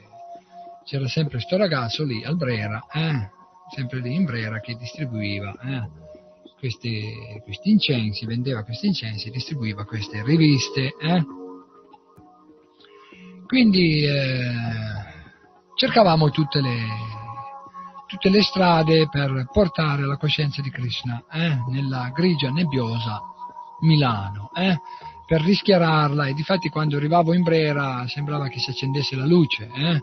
c'era sempre questo ragazzo lì al Brera, eh? sempre lì in Brera che distribuiva eh? questi, questi incensi, vendeva questi incensi, distribuiva queste riviste. Eh? Quindi cercavamo tutte le, tutte le, strade per portare la coscienza di Krishna eh? nella grigia nebbiosa Milano, eh? per rischiararla e difatti quando arrivavo in Brera sembrava che si accendesse la luce, eh?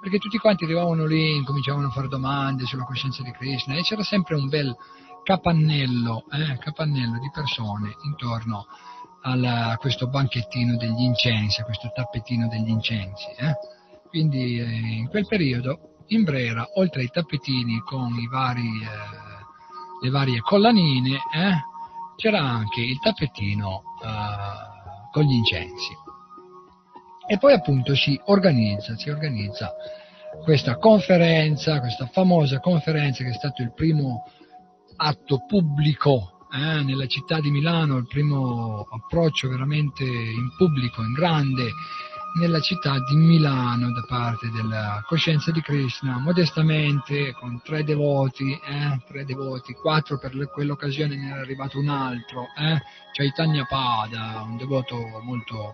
perché tutti quanti arrivavano lì, cominciavano a fare domande sulla coscienza di Krishna e c'era sempre un bel capannello, eh, capannello di persone intorno alla, a questo banchettino degli incensi, a questo tappetino degli incensi. Eh. Quindi eh, in quel periodo in Brera, oltre ai tappetini con vari, eh, le varie collanine, eh, c'era anche il tappetino con gli incensi. E poi appunto si organizza, si organizza questa conferenza, questa famosa conferenza che è stato il primo atto pubblico eh, nella città di Milano, il primo approccio veramente in pubblico, in grande, nella città di Milano da parte della coscienza di Krishna, modestamente con tre devoti, eh, tre devoti, quattro per quell'occasione ne era arrivato un altro, eh, Chaitanya Pada, un devoto molto,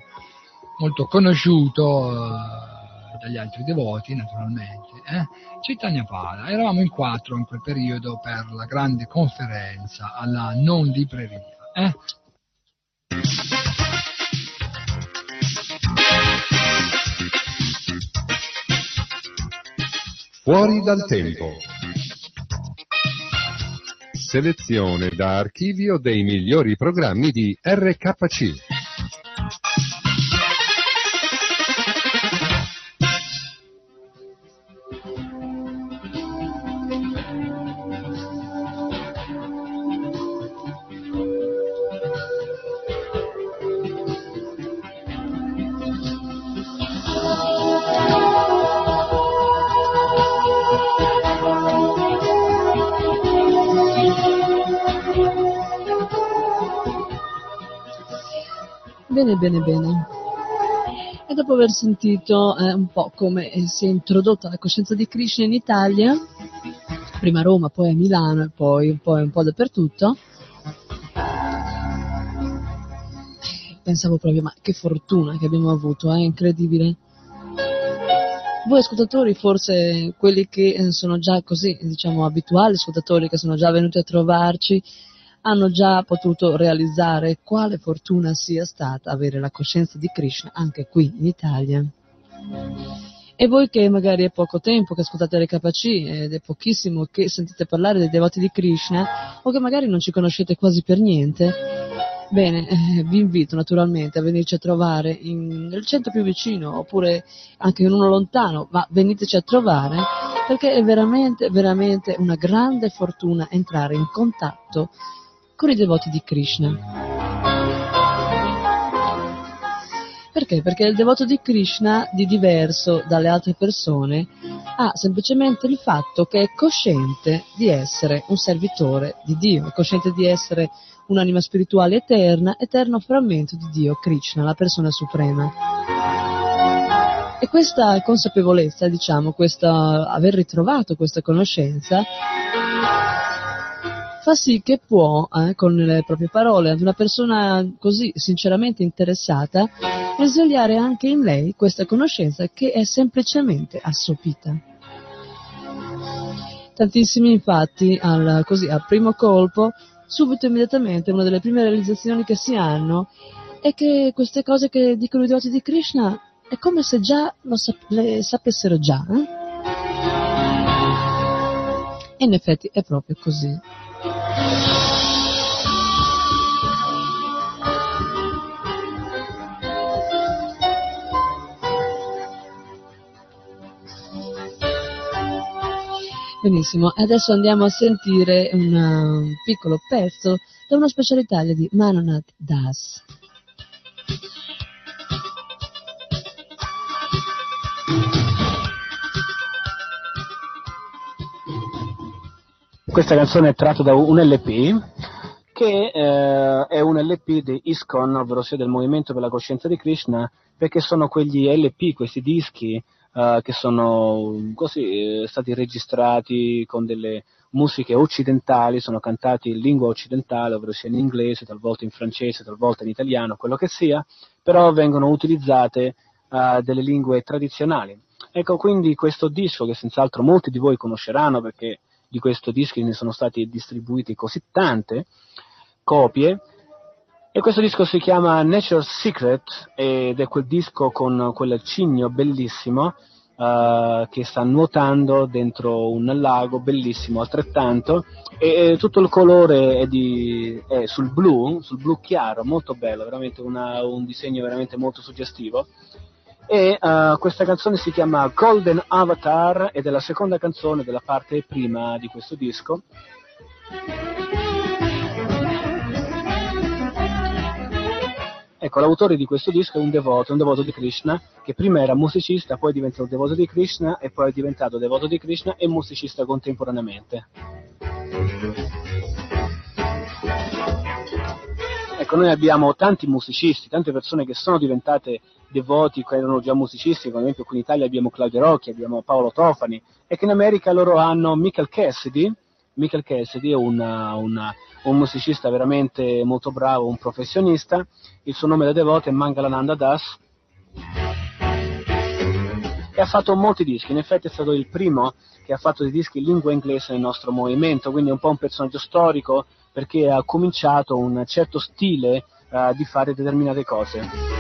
molto conosciuto eh, dagli altri devoti naturalmente, eh, Chaitanya Pada, eravamo in quattro in quel periodo per la grande conferenza alla non libreria. Eh. Fuori dal tempo. Selezione da archivio dei migliori programmi di RKC. Bene, bene. E dopo aver sentito eh, un po' come eh, si è introdotta la coscienza di Krishna in Italia, prima a Roma, poi a Milano e poi un po', un po dappertutto, pensavo proprio, ma che fortuna che abbiamo avuto, è eh? incredibile. Voi ascoltatori, forse quelli che eh, sono già così, diciamo, abituali ascoltatori, che sono già venuti a trovarci, hanno già potuto realizzare quale fortuna sia stata avere la coscienza di Krishna anche qui in Italia. E voi che magari è poco tempo che ascoltate le KC ed è pochissimo che sentite parlare dei devoti di Krishna o che magari non ci conoscete quasi per niente, bene, eh, vi invito naturalmente a venirci a trovare in, nel centro più vicino oppure anche in uno lontano, ma veniteci a trovare perché è veramente, veramente una grande fortuna entrare in contatto con i devoti di Krishna. Perché? Perché il devoto di Krishna, di diverso dalle altre persone, ha semplicemente il fatto che è cosciente di essere un servitore di Dio, è cosciente di essere un'anima spirituale eterna, eterno frammento di Dio, Krishna, la persona suprema. E questa consapevolezza, diciamo, questa, aver ritrovato questa conoscenza, fa sì che può, eh, con le proprie parole, ad una persona così sinceramente interessata, risvegliare anche in lei questa conoscenza che è semplicemente assopita. Tantissimi infatti, al, così, al primo colpo, subito immediatamente, una delle prime realizzazioni che si hanno è che queste cose che dicono i devoti di Krishna è come se già lo sap- le sapessero già. Eh? E in effetti è proprio così. Benissimo, adesso andiamo a sentire un, un piccolo pezzo da una specialità di Manonat Das. Questa canzone è tratta da un LP che eh, è un LP di ISKCON, ovvero sia del Movimento per la Coscienza di Krishna, perché sono quegli LP, questi dischi eh, che sono così eh, stati registrati con delle musiche occidentali, sono cantati in lingua occidentale, ovvero sia in inglese, talvolta in francese, talvolta in italiano, quello che sia, però vengono utilizzate uh, delle lingue tradizionali. Ecco quindi questo disco che senz'altro molti di voi conosceranno perché di questo disco ne sono stati distribuiti così tante copie. E questo disco si chiama Nature's Secret ed è quel disco con quel cigno bellissimo uh, che sta nuotando dentro un lago bellissimo altrettanto e, e tutto il colore è, di, è, sul blu, sul blu chiaro, molto bello, veramente una, un disegno veramente molto suggestivo e uh, questa canzone si chiama Golden Avatar ed è la seconda canzone della parte prima di questo disco. Ecco, l'autore di questo disco è un devoto, un devoto di Krishna, che prima era musicista, poi è diventato devoto di Krishna e poi è diventato devoto di Krishna e musicista contemporaneamente. Ecco, noi abbiamo tanti musicisti, tante persone che sono diventate devoti, che erano già musicisti, come ad esempio qui in Italia abbiamo Claudio Rocchi, abbiamo Paolo Tofani, e che in America loro hanno Michael Cassidy, Michael Cassidy è una, una, un musicista veramente molto bravo, un professionista, il suo nome da devoto è Mangalananda Das, e ha fatto molti dischi, in effetti è stato il primo che ha fatto dei dischi in lingua inglese nel nostro movimento, quindi è un po' un personaggio storico perché ha cominciato un certo stile uh, di fare determinate cose.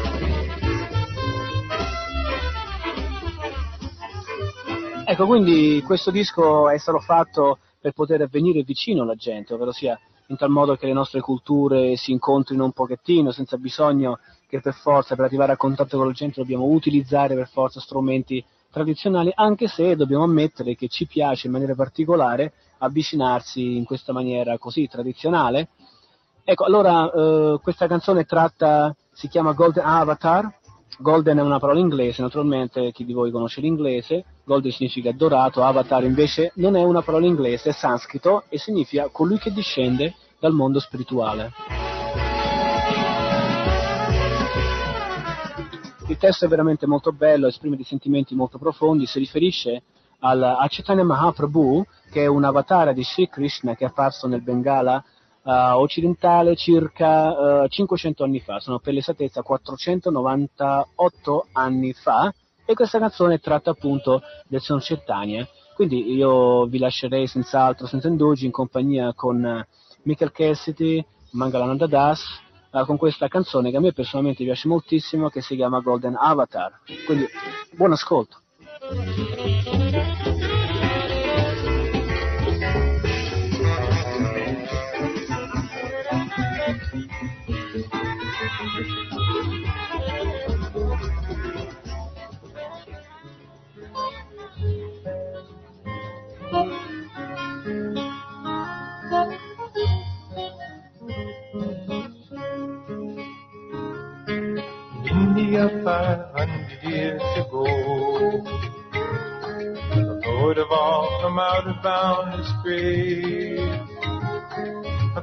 Ecco, quindi questo disco è stato fatto per poter venire vicino alla gente, ovvero sia in tal modo che le nostre culture si incontrino un pochettino, senza bisogno che per forza, per arrivare a contatto con la gente, dobbiamo utilizzare per forza strumenti tradizionali, anche se dobbiamo ammettere che ci piace in maniera particolare avvicinarsi in questa maniera così tradizionale. Ecco, allora eh, questa canzone tratta, si chiama Golden Avatar, Golden è una parola inglese, naturalmente chi di voi conosce l'inglese, Golden significa dorato, Avatar invece non è una parola inglese, è sanscrito e significa colui che discende dal mondo spirituale. Il testo è veramente molto bello, esprime dei sentimenti molto profondi, si riferisce al, Chaitanya Mahaprabhu, che è un avatar di Sri Krishna che è apparso nel Bengala uh, occidentale circa uh, 500 anni fa, sono per l'esattezza 498 anni fa, e questa canzone tratta appunto del Son Chaitanya. Quindi io vi lascerei senz'altro, senza indugi, in compagnia con uh, Michael Cassidy, Mangalananda Das, uh, con questa canzone che a me personalmente piace moltissimo, che si chiama Golden Avatar. Quindi buon ascolto. India 500 years ago. The Lord of all from out of boundless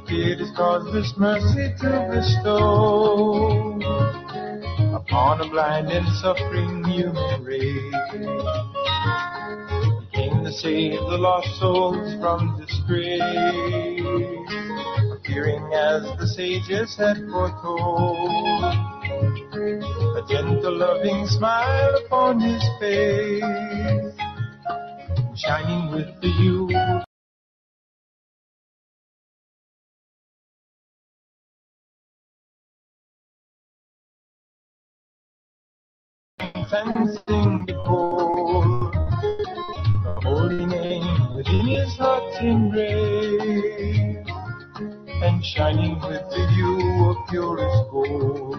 grave appeared his causeless mercy to bestow upon a blind and suffering human race. He came to save the lost souls from disgrace, appearing as the sages had foretold a gentle, loving smile upon his face, shining with the youth. Sing before the holy name within his heart's embrace, and shining with the hue of purest gold.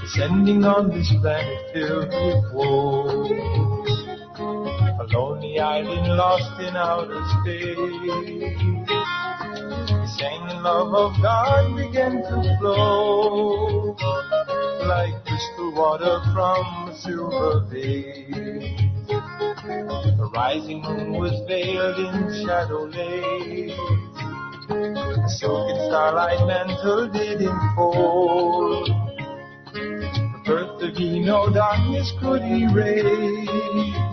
Descending on this planet filled with woe, lonely island lost in outer space. The love of God began to flow like crystal water from a silver vase. The rising moon was veiled in shadow lace. A silken starlight mantle did enfold. The birth of ye no darkness could erase.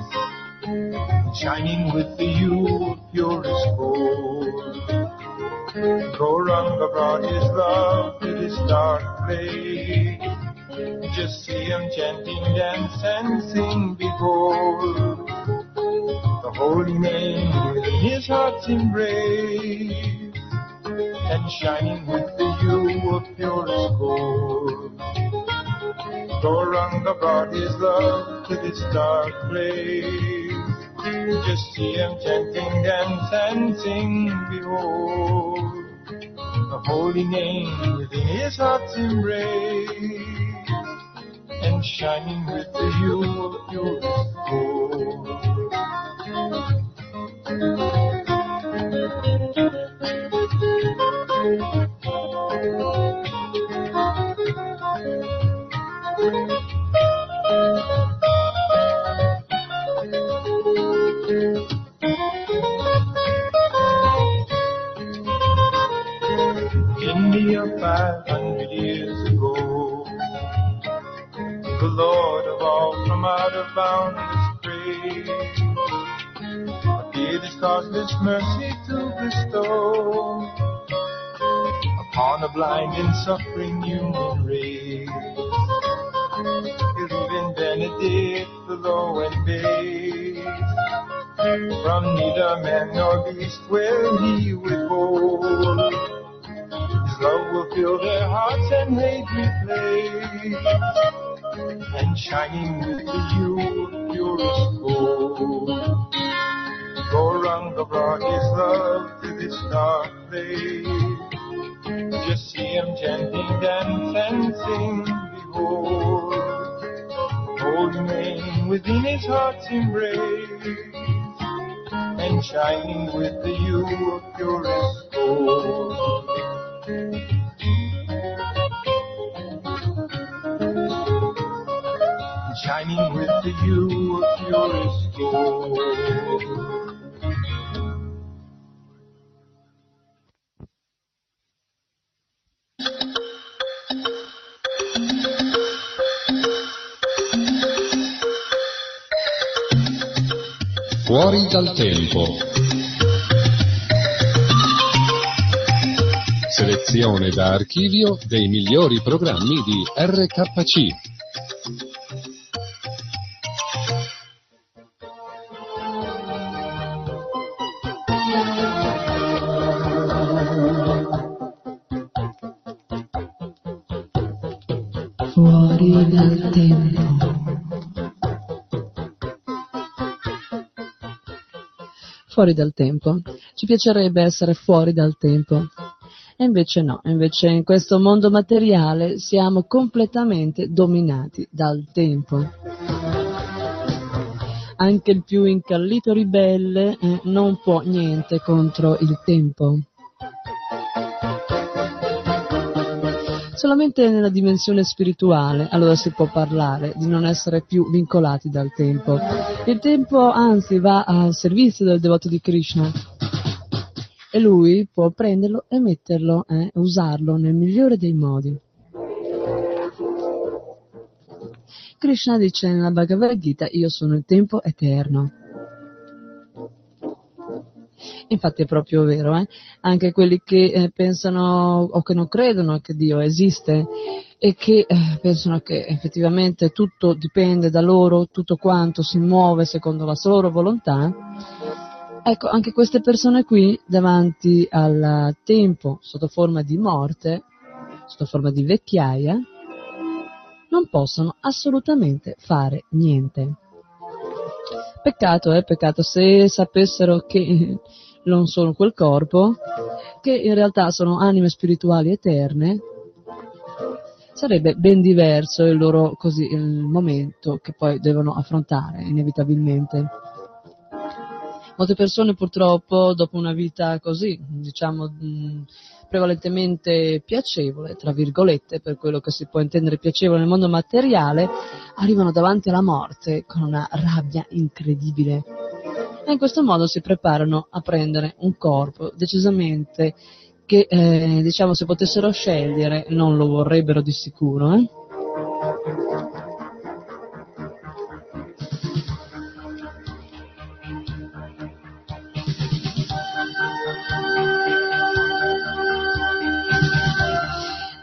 Shining with the hue of purest gold. Gauranga brought his love to this dark place. Just see him chanting, dance and sing, behold. The holy name within his heart's embrace. And shining with the hue of purest gold. Gauranga brought his love to this dark place. Just see him chanting, sing, behold. The holy name within his heart's embrace. and shining with the hue of purest gold. India five hundred years ago. The Lord of all from out of boundless grace appeared His causeless mercy to bestow upon a blind and suffering human race. His Benedict the low and base from neither man nor beast will He withhold. Fill their hearts and hate replace, and shining with the of purest gold. Gauranga brought his love to this dark place. Just see him chanting, dance, and sing. Behold, holy name within his heart's embrace, and shining with the hue of purest gold. Shining with the hue of purest gold. Fuori dal tempo. Selezione da archivio dei migliori programmi di RKC. Dal tempo. Fuori dal tempo. Ci piacerebbe essere fuori dal tempo. E invece no, invece in questo mondo materiale siamo completamente dominati dal tempo. Anche il più incallito ribelle eh, non può niente contro il tempo. Solamente nella dimensione spirituale allora si può parlare di non essere più vincolati dal tempo. Il tempo anzi va al servizio del devoto di Krishna e lui può prenderlo e metterlo, eh, usarlo nel migliore dei modi. Krishna dice nella Bhagavad Gita io sono il tempo eterno. Infatti è proprio vero, eh? anche quelli che eh, pensano o che non credono che Dio esiste e che eh, pensano che effettivamente tutto dipende da loro, tutto quanto si muove secondo la loro volontà, ecco, anche queste persone qui davanti al tempo sotto forma di morte, sotto forma di vecchiaia, non possono assolutamente fare niente. Peccato, eh, peccato, se sapessero che non sono quel corpo, che in realtà sono anime spirituali eterne, sarebbe ben diverso il loro così, il momento che poi devono affrontare inevitabilmente. Molte persone purtroppo dopo una vita così, diciamo, prevalentemente piacevole, tra virgolette, per quello che si può intendere piacevole nel mondo materiale, arrivano davanti alla morte con una rabbia incredibile e in questo modo si preparano a prendere un corpo decisamente che, eh, diciamo, se potessero scegliere non lo vorrebbero di sicuro. Eh?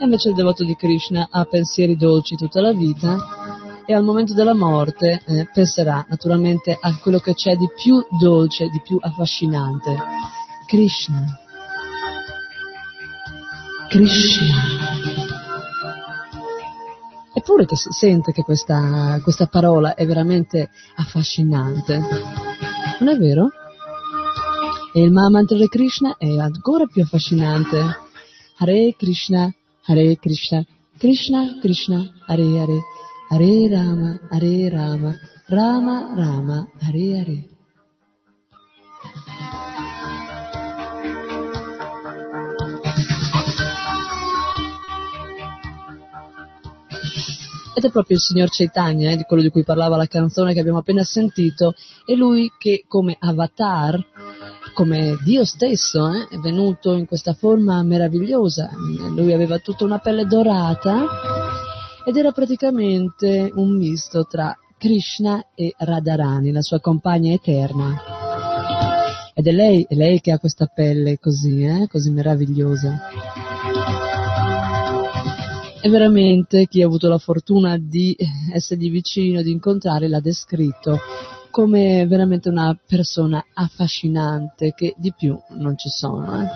Invece il devoto di Krishna ha pensieri dolci tutta la vita e al momento della morte eh, penserà naturalmente a quello che c'è di più dolce, di più affascinante. Krishna. Krishna. Eppure che si sente che questa, questa parola è veramente affascinante. Non è vero? E il Mahamantra di Krishna è ancora più affascinante. Hare Krishna, Hare Krishna, Krishna Krishna, Hare Hare, Hare Rama, Hare Rama, Rama Rama, Hare Hare. Ed è proprio il signor Chaitanya, eh, di quello di cui parlava la canzone che abbiamo appena sentito, è lui che come avatar, come Dio stesso, eh, è venuto in questa forma meravigliosa. Lui aveva tutta una pelle dorata ed era praticamente un misto tra Krishna e Radharani, la sua compagna eterna. Ed è lei, è lei che ha questa pelle così, eh, così meravigliosa. E veramente chi ha avuto la fortuna di essergli vicino, di incontrare, l'ha descritto come veramente una persona affascinante che di più non ci sono. Eh?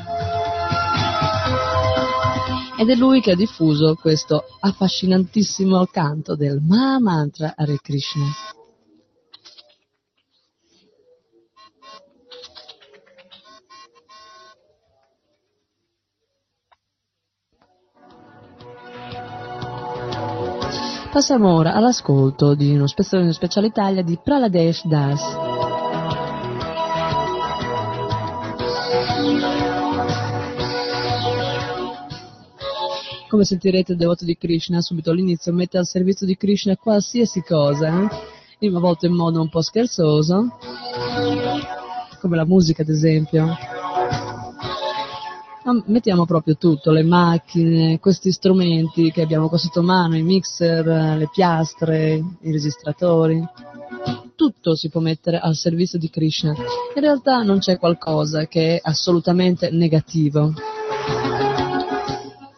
Ed è lui che ha diffuso questo affascinantissimo canto del Mahamantra Hare Krishna. Passiamo ora all'ascolto di uno spezzone di Special Italia di Praladesh Das. Come sentirete il devoto di Krishna subito all'inizio mette al servizio di Krishna qualsiasi cosa, eh? a volte in modo un po' scherzoso, come la musica ad esempio. Ma mettiamo proprio tutto, le macchine, questi strumenti che abbiamo qua sotto mano, i mixer, le piastre, i registratori. Tutto si può mettere al servizio di Krishna. In realtà non c'è qualcosa che è assolutamente negativo.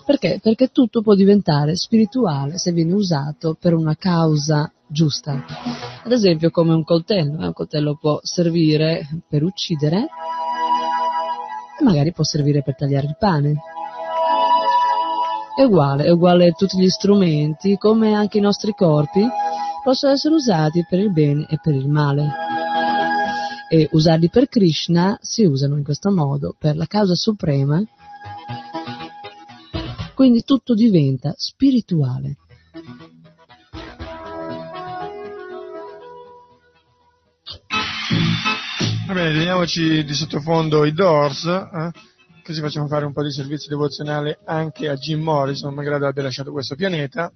Perché? Perché tutto può diventare spirituale se viene usato per una causa giusta. Ad esempio come un coltello. Un coltello può servire per uccidere e magari può servire per tagliare il pane. È uguale, è uguale a tutti gli strumenti, come anche i nostri corpi, possono essere usati per il bene e per il male. E usarli per Krishna si usano in questo modo, per la causa suprema. Quindi tutto diventa spirituale. Va bene, teniamoci di sottofondo i Doors, eh? così facciamo fare un po' di servizio devozionale anche a Jim Morrison, malgrado abbia lasciato questo pianeta.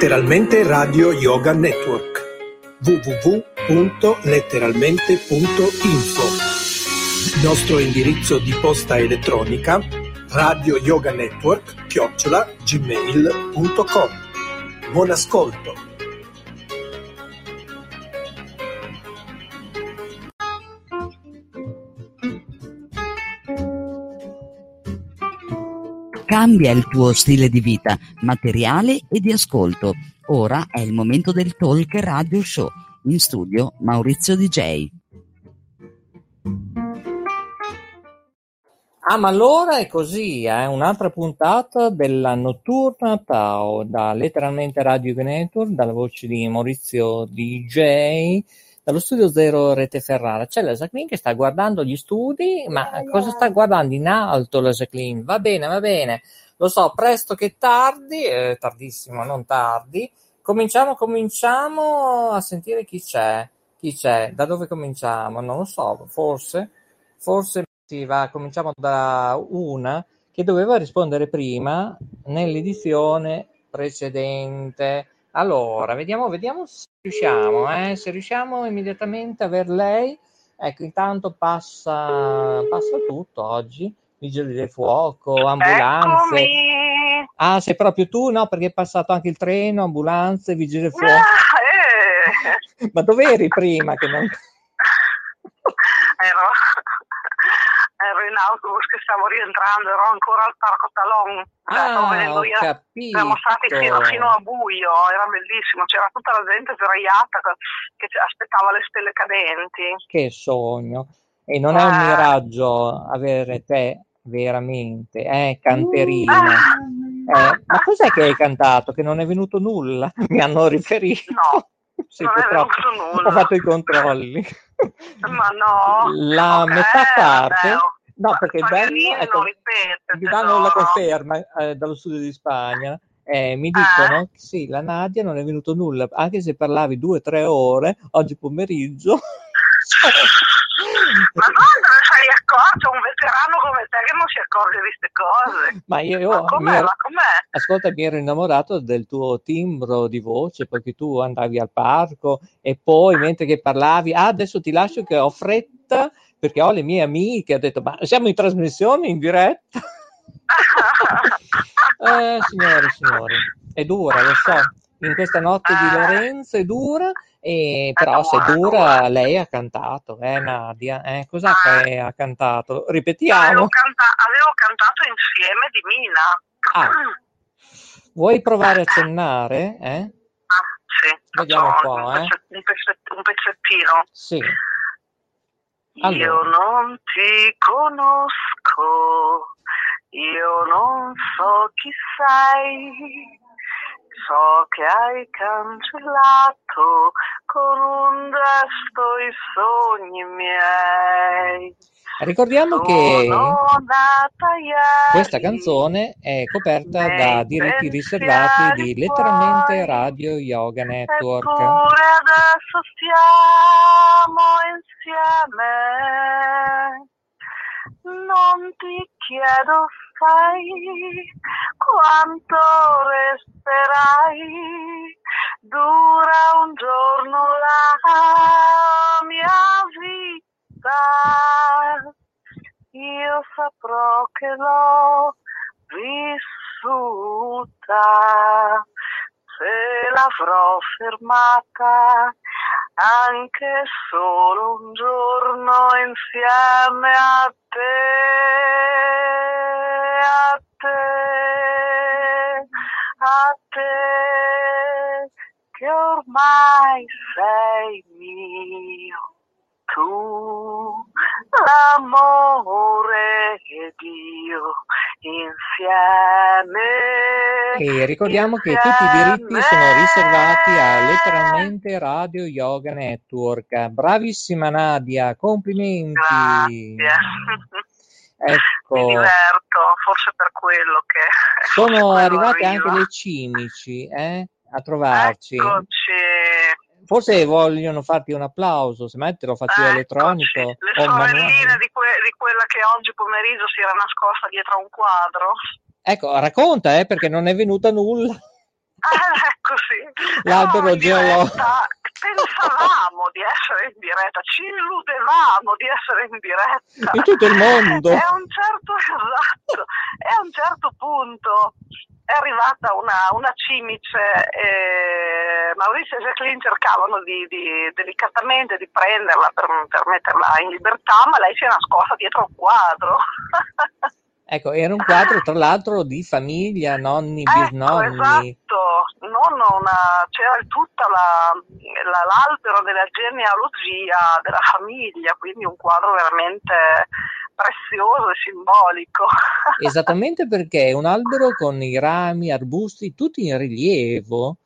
Letteralmente Radio Yoga Network. www.letteralmente.info Nostro indirizzo di posta elettronica radio yoga network chiocciola gmail.com Buon ascolto! Cambia il tuo stile di vita, materiale e di ascolto. Ora è il momento del Talk Radio Show. In studio Maurizio DJ. Ah, ma allora è così, è eh? un'altra puntata della Notturna Tao, da letteralmente Radio Network, dalla voce di Maurizio DJ, dallo studio Zero Rete Ferrara. C'è la Jacqueline che sta guardando gli studi, ma cosa sta guardando in alto la Jacqueline? Va bene, va bene, lo so, presto che tardi, eh, tardissimo, non tardi. Cominciamo, cominciamo a sentire chi c'è, chi c'è, da dove cominciamo? Non lo so, forse, forse si va, cominciamo da una che doveva rispondere prima nell'edizione precedente. Allora, vediamo, vediamo se riusciamo, eh? se riusciamo immediatamente a aver lei. Ecco, intanto passa, passa tutto oggi, vigili del fuoco, ambulanze. Eccomi. Ah, sei proprio tu? No, perché è passato anche il treno, ambulanze, vigili del fuoco. Ah, eh. [LAUGHS] Ma dove eri prima? Che non... [LAUGHS] ero, ero in autobus che stavo rientrando, ero ancora al Parco Talon. Stavo Ah, venendo capito. Siamo stati fino, fino a buio, era bellissimo, c'era tutta la gente sdraiata che aspettava le stelle cadenti. Che sogno. E non è un Eh. miraggio avere te veramente, eh, canterina. Ah. Eh, ma cos'è che hai cantato? Che non è venuto nulla? [LAUGHS] Mi hanno riferito. No, Sì, non è purtroppo venuto nulla. ho fatto i controlli. Ma no. La Ok, metà parte, vabbè, no, perché il bello, Paganini ecco, non mi danno la conferma eh, dallo studio di Spagna. eh, mi dicono che sì, la Nadia non è venuto nulla, anche se parlavi due o tre ore oggi pomeriggio. [LAUGHS] Ma non te ne sei accorto? Un veterano come te che non si accorge di queste cose. Ma io Ma com'è? ero- Ma com'è? ascolta, mi ero innamorato del tuo timbro di voce perché tu andavi al parco e poi mentre che parlavi, ah, adesso ti lascio che ho fretta perché ho le mie amiche. Ho detto, ma siamo in trasmissione in diretta? [LAUGHS] eh, signore e signori, è dura, lo so. In questa notte di Lorenzo è dura, e però se è dura lei ha cantato, eh Nadia? Eh, cos'è che ha cantato? Avevo, Ripetiamo. canta- avevo cantato insieme di Mina. Ah. Vuoi provare a accennare? Eh? Sì, Vediamo un po', un, eh. pezzettino. Sì. Io Allora. non ti conosco, io non so chi sei, so che hai cancellato con un gesto i sogni miei. Ricordiamo che questa canzone è coperta da diritti riservati di letteralmente Radio Yoga Network. Eppure adesso stiamo insieme. Non ti chiedo, sai quanto resterai. Dura un giorno la mia vita. Io saprò che l'ho vissuta se l'avrò fermata anche solo un giorno insieme a te, a te, a te, che ormai sei mio, tu, l'amore ed io insieme. E ricordiamo che tutti i diritti sono riservati a letteralmente Radio Yoga Network. Bravissima Nadia, complimenti. Mi Ecco, diverto, forse per quello che sono [LAUGHS] quello arrivate arriva. anche le cimici eh, a trovarci. Eccoci, Forse vogliono farti un applauso, se mai te lo faccio io elettronico le o manuale. sorelline di, que- di quella che oggi pomeriggio si era nascosta dietro a un quadro. Ecco, racconta, eh, perché non è venuta nulla. Ah, ecco sì. [LAUGHS] L'albero No, geologico. Pensavamo di essere in diretta, ci illudevamo di essere in diretta. In tutto il mondo. E a un certo, [LAUGHS] esatto, e a un certo punto è arrivata una, una cimice e Maurizio e Jacqueline cercavano di, di- delicatamente di prenderla per, per metterla in libertà, ma lei si è nascosta dietro un quadro. [LAUGHS] Ecco, era un quadro tra l'altro di famiglia, nonni, Ecco, bisnonni. esatto, non una, c'era tutta la, la- l'albero della genealogia della famiglia, quindi un quadro veramente prezioso e simbolico. [LAUGHS] Esattamente perché è un albero con i rami, arbusti, tutti in rilievo.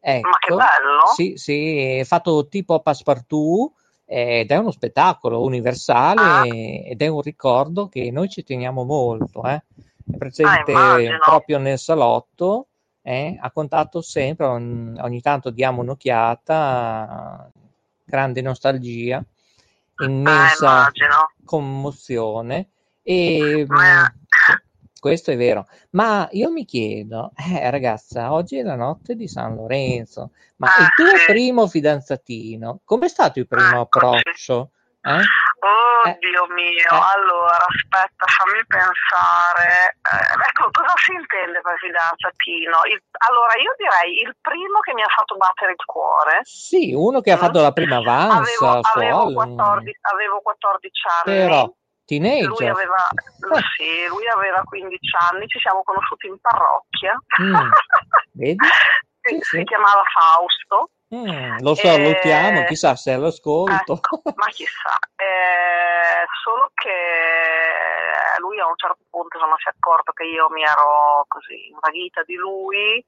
Ecco, Ma che bello! Sì, sì, fatto tipo passepartout ed è uno spettacolo universale Ah. ed è un ricordo che noi ci teniamo molto. eh. È presente Ah, proprio nel salotto, eh, a contatto sempre, ogni, ogni tanto diamo un'occhiata, grande nostalgia, immensa Ah, commozione e Ma- questo è vero. Ma io mi chiedo, eh, ragazza, oggi è la notte di San Lorenzo, ma Ah, il tuo sì. primo fidanzatino, com'è stato il primo approccio? Eh? Oddio mio, allora aspetta, fammi pensare. Eh, ecco, cosa si intende per fidanzatino? Il- allora, io direi il primo che mi ha fatto battere il cuore. Sì, uno che ha fatto la prima avanza Avevo, avevo, scuola, 14, avevo 14 anni. però Lui teenager. aveva, sì, lui aveva 15 anni, ci siamo conosciuti in parrocchia. Mm, vedi? [LAUGHS] Si, Sì, si chiamava Fausto. Mm, lo Eh, salutiamo, chissà se è all'ascolto. Ecco, ma chissà, eh, solo che lui a un certo punto insomma, si è accorto che io mi ero così invaghita di lui,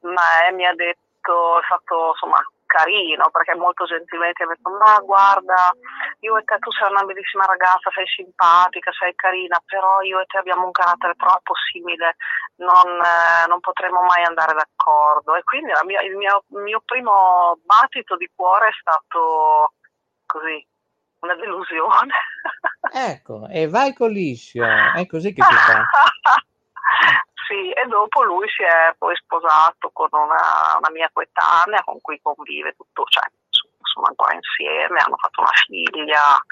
ma eh, mi ha detto, è stato insomma carino perché molto gentilmente mi ha detto ma guarda io e te tu sei una bellissima ragazza sei simpatica sei carina però io e te abbiamo un carattere troppo simile non, eh, non potremo mai andare d'accordo e quindi mia- il mio, il mio primo battito di cuore è stato così una delusione Ecco, e vai con liscio, è così che si [LAUGHS] fa. Sì, e dopo lui si è poi sposato con una, una mia coetanea con cui convive tutto, cioè sono ancora insieme, hanno fatto una figlia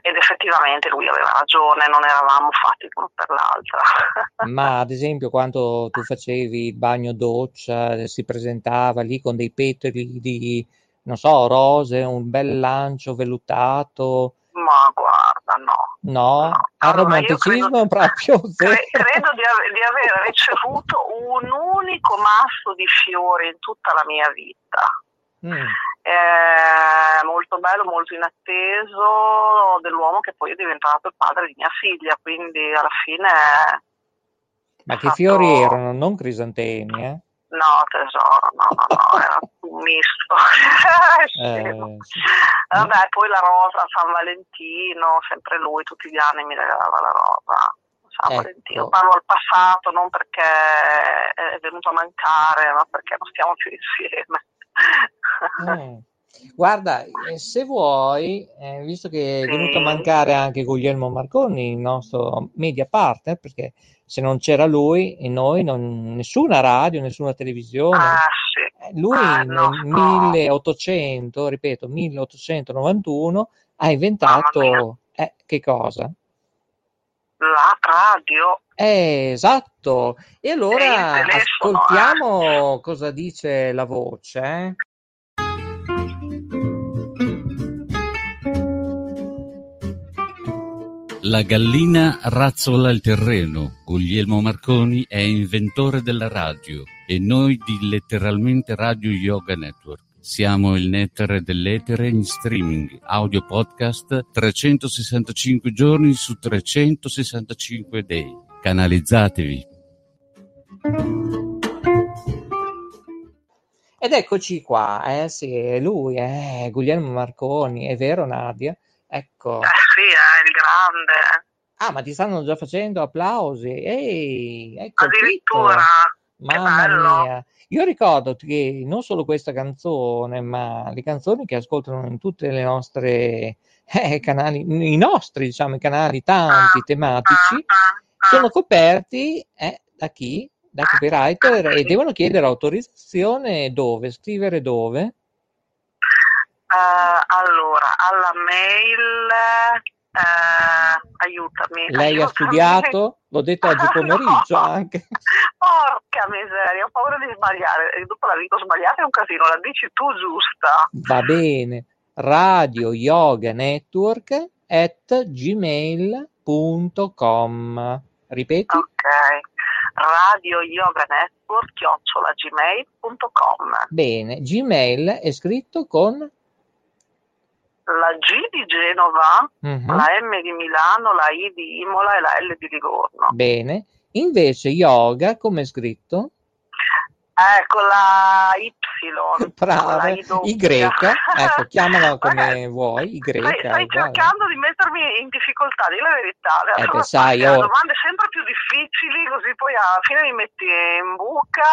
ed effettivamente lui aveva ragione, non eravamo fatti l'uno per l'altra. [LAUGHS] Ma ad esempio quando tu facevi il bagno doccia, si presentava lì con dei petali di, non so, rose, un bel lancio vellutato. Ma guarda, no. No, al Allora, io romanticismo proprio zero. [LAUGHS] Cre- credo di, ave- di aver ricevuto un unico masso di fiori in tutta la mia vita. Mm. Eh, molto bello, molto inatteso dell'uomo che poi è diventato il padre di mia figlia, quindi alla fine Ma che fiori erano? Non crisantemi, eh? No tesoro, no, no, no, era un misto. [LAUGHS] Eh, sì. Vabbè, poi la rosa San Valentino, sempre lui tutti gli anni mi regalava la rosa. San Ecco. Valentino. Parlo al passato non perché è venuto a mancare, ma perché non stiamo più insieme. Mm. Guarda, eh, se vuoi, eh, visto che è venuto a mancare anche Guglielmo Marconi, il nostro media partner, perché se non c'era lui e noi, non- nessuna radio, nessuna televisione. Ah, Eh, Lui nel 1800, ripeto, 1891, ha inventato, eh, che cosa? La radio. Eh, esatto. E allora E telefono, ascoltiamo cosa dice la voce. La gallina razzola il terreno. Guglielmo Marconi è inventore della radio e noi di Letteralmente Radio Yoga Network. Siamo il nettare dell'etere in streaming, audio podcast 365 giorni su 365 day. Canalizzatevi. Ed eccoci qua, eh sì, è lui, eh, Guglielmo Marconi, è vero Nadia? Ecco. Eh sì, il grande. Ah, ma ti stanno già facendo applausi. Ehi, capito? Addirittura. Mamma bello. mia. Io ricordo che non solo questa canzone, ma le canzoni che ascoltano in tutte le nostre eh, canali, i nostri, diciamo, i canali tanti tematici, sono coperti eh, da chi? Da copywriter e devono chiedere autorizzazione dove? Scrivere dove? Eh, allora, alla mail, aiutami. Lei ha studiato? L'ho detto oggi [LAUGHS] pomeriggio anche. Porca miseria, ho paura di sbagliare. Dopo la dico sbagliata è un casino, la dici tu giusta. Va bene. Radio Yoga Network at gmail.com. Ripeti? Ok. Radio Yoga Network, chiocciola gmail.com. Bene. Gmail è scritto con La G di Genova, Mhm. la M di Milano, la I di Imola e la L di Livorno. Bene. Invece yoga come è scritto? Ecco la Y. [LAUGHS] Brava. Y. Ecco, chiamala [LAUGHS] come vuoi. Y. Stai, stai cercando di mettermi in difficoltà, di la verità. Eh, Adesso beh, sai, oh. domande sempre più difficili, così poi alla fine mi metti in buca.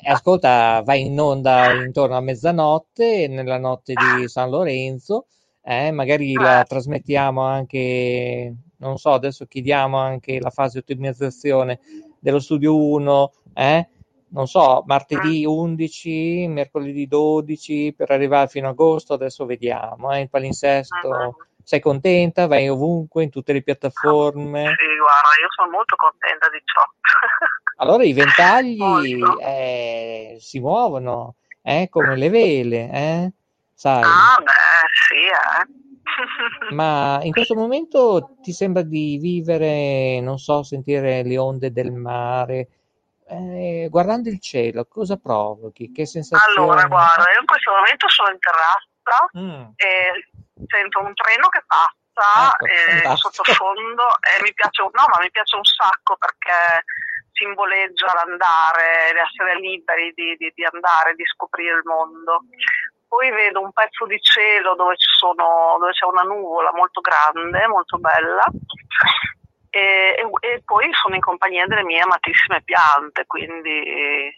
Eh, ascolta, vai in onda intorno a mezzanotte, nella notte di [LAUGHS] San Lorenzo, eh, magari la trasmettiamo anche, non so, adesso chiediamo anche la fase di ottimizzazione dello studio 1, eh, non so, martedì 11, mercoledì 12, per arrivare fino a agosto, adesso vediamo, eh, il palinsesto, sei contenta? Vai ovunque, in tutte le piattaforme? Sì, guarda, io sono molto contenta di ciò. [LAUGHS] Allora i ventagli eh, si muovono, eh, come le vele, eh, sai. Ah, beh, sì, eh. [LAUGHS] Ma in questo momento ti sembra di vivere, non so, sentire le onde del mare, eh, guardando il cielo, cosa provochi? Che sensazioni? Allora, guarda, io in questo momento sono in terrazza Mm. e sento un treno che passa Ecco, eh, sottofondo e mi piace, un- no, ma mi piace un sacco perché simboleggia l'andare, l'essere liberi di, di- di andare, di scoprire il mondo. Poi vedo un pezzo di cielo dove, ci sono, dove c'è una nuvola molto grande, molto bella. E, e- poi sono in compagnia delle mie amatissime piante, quindi eh,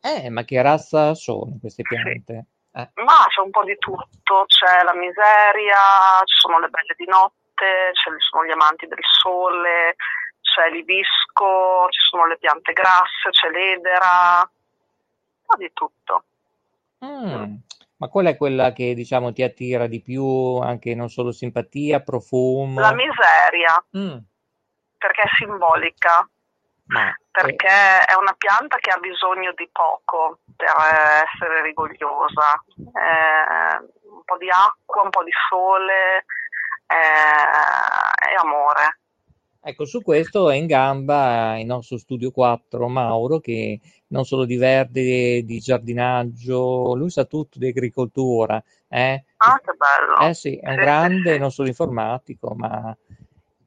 Eh, ma che razza sono queste piante? Eh, Ma c'è un po' di tutto, c'è la miseria, ci sono le belle di notte, ci sono gli amanti del sole, c'è l'ibisco, ci sono le piante grasse, c'è l'edera, un po' di tutto. mm. Ma qual è quella che diciamo ti attira di più, anche non solo simpatia, profumo? La miseria, Mm, perché è simbolica, ma eh, perché è una pianta che ha bisogno di poco per eh, essere rigogliosa, Eh, un po' di acqua, un po' di sole eh, e amore. Ecco, su questo è in gamba il nostro studio 4, Mauro, che non solo di verde, di giardinaggio, lui sa tutto di agricoltura, eh? Ah, che bello! Eh sì, è un grande, non solo informatico, ma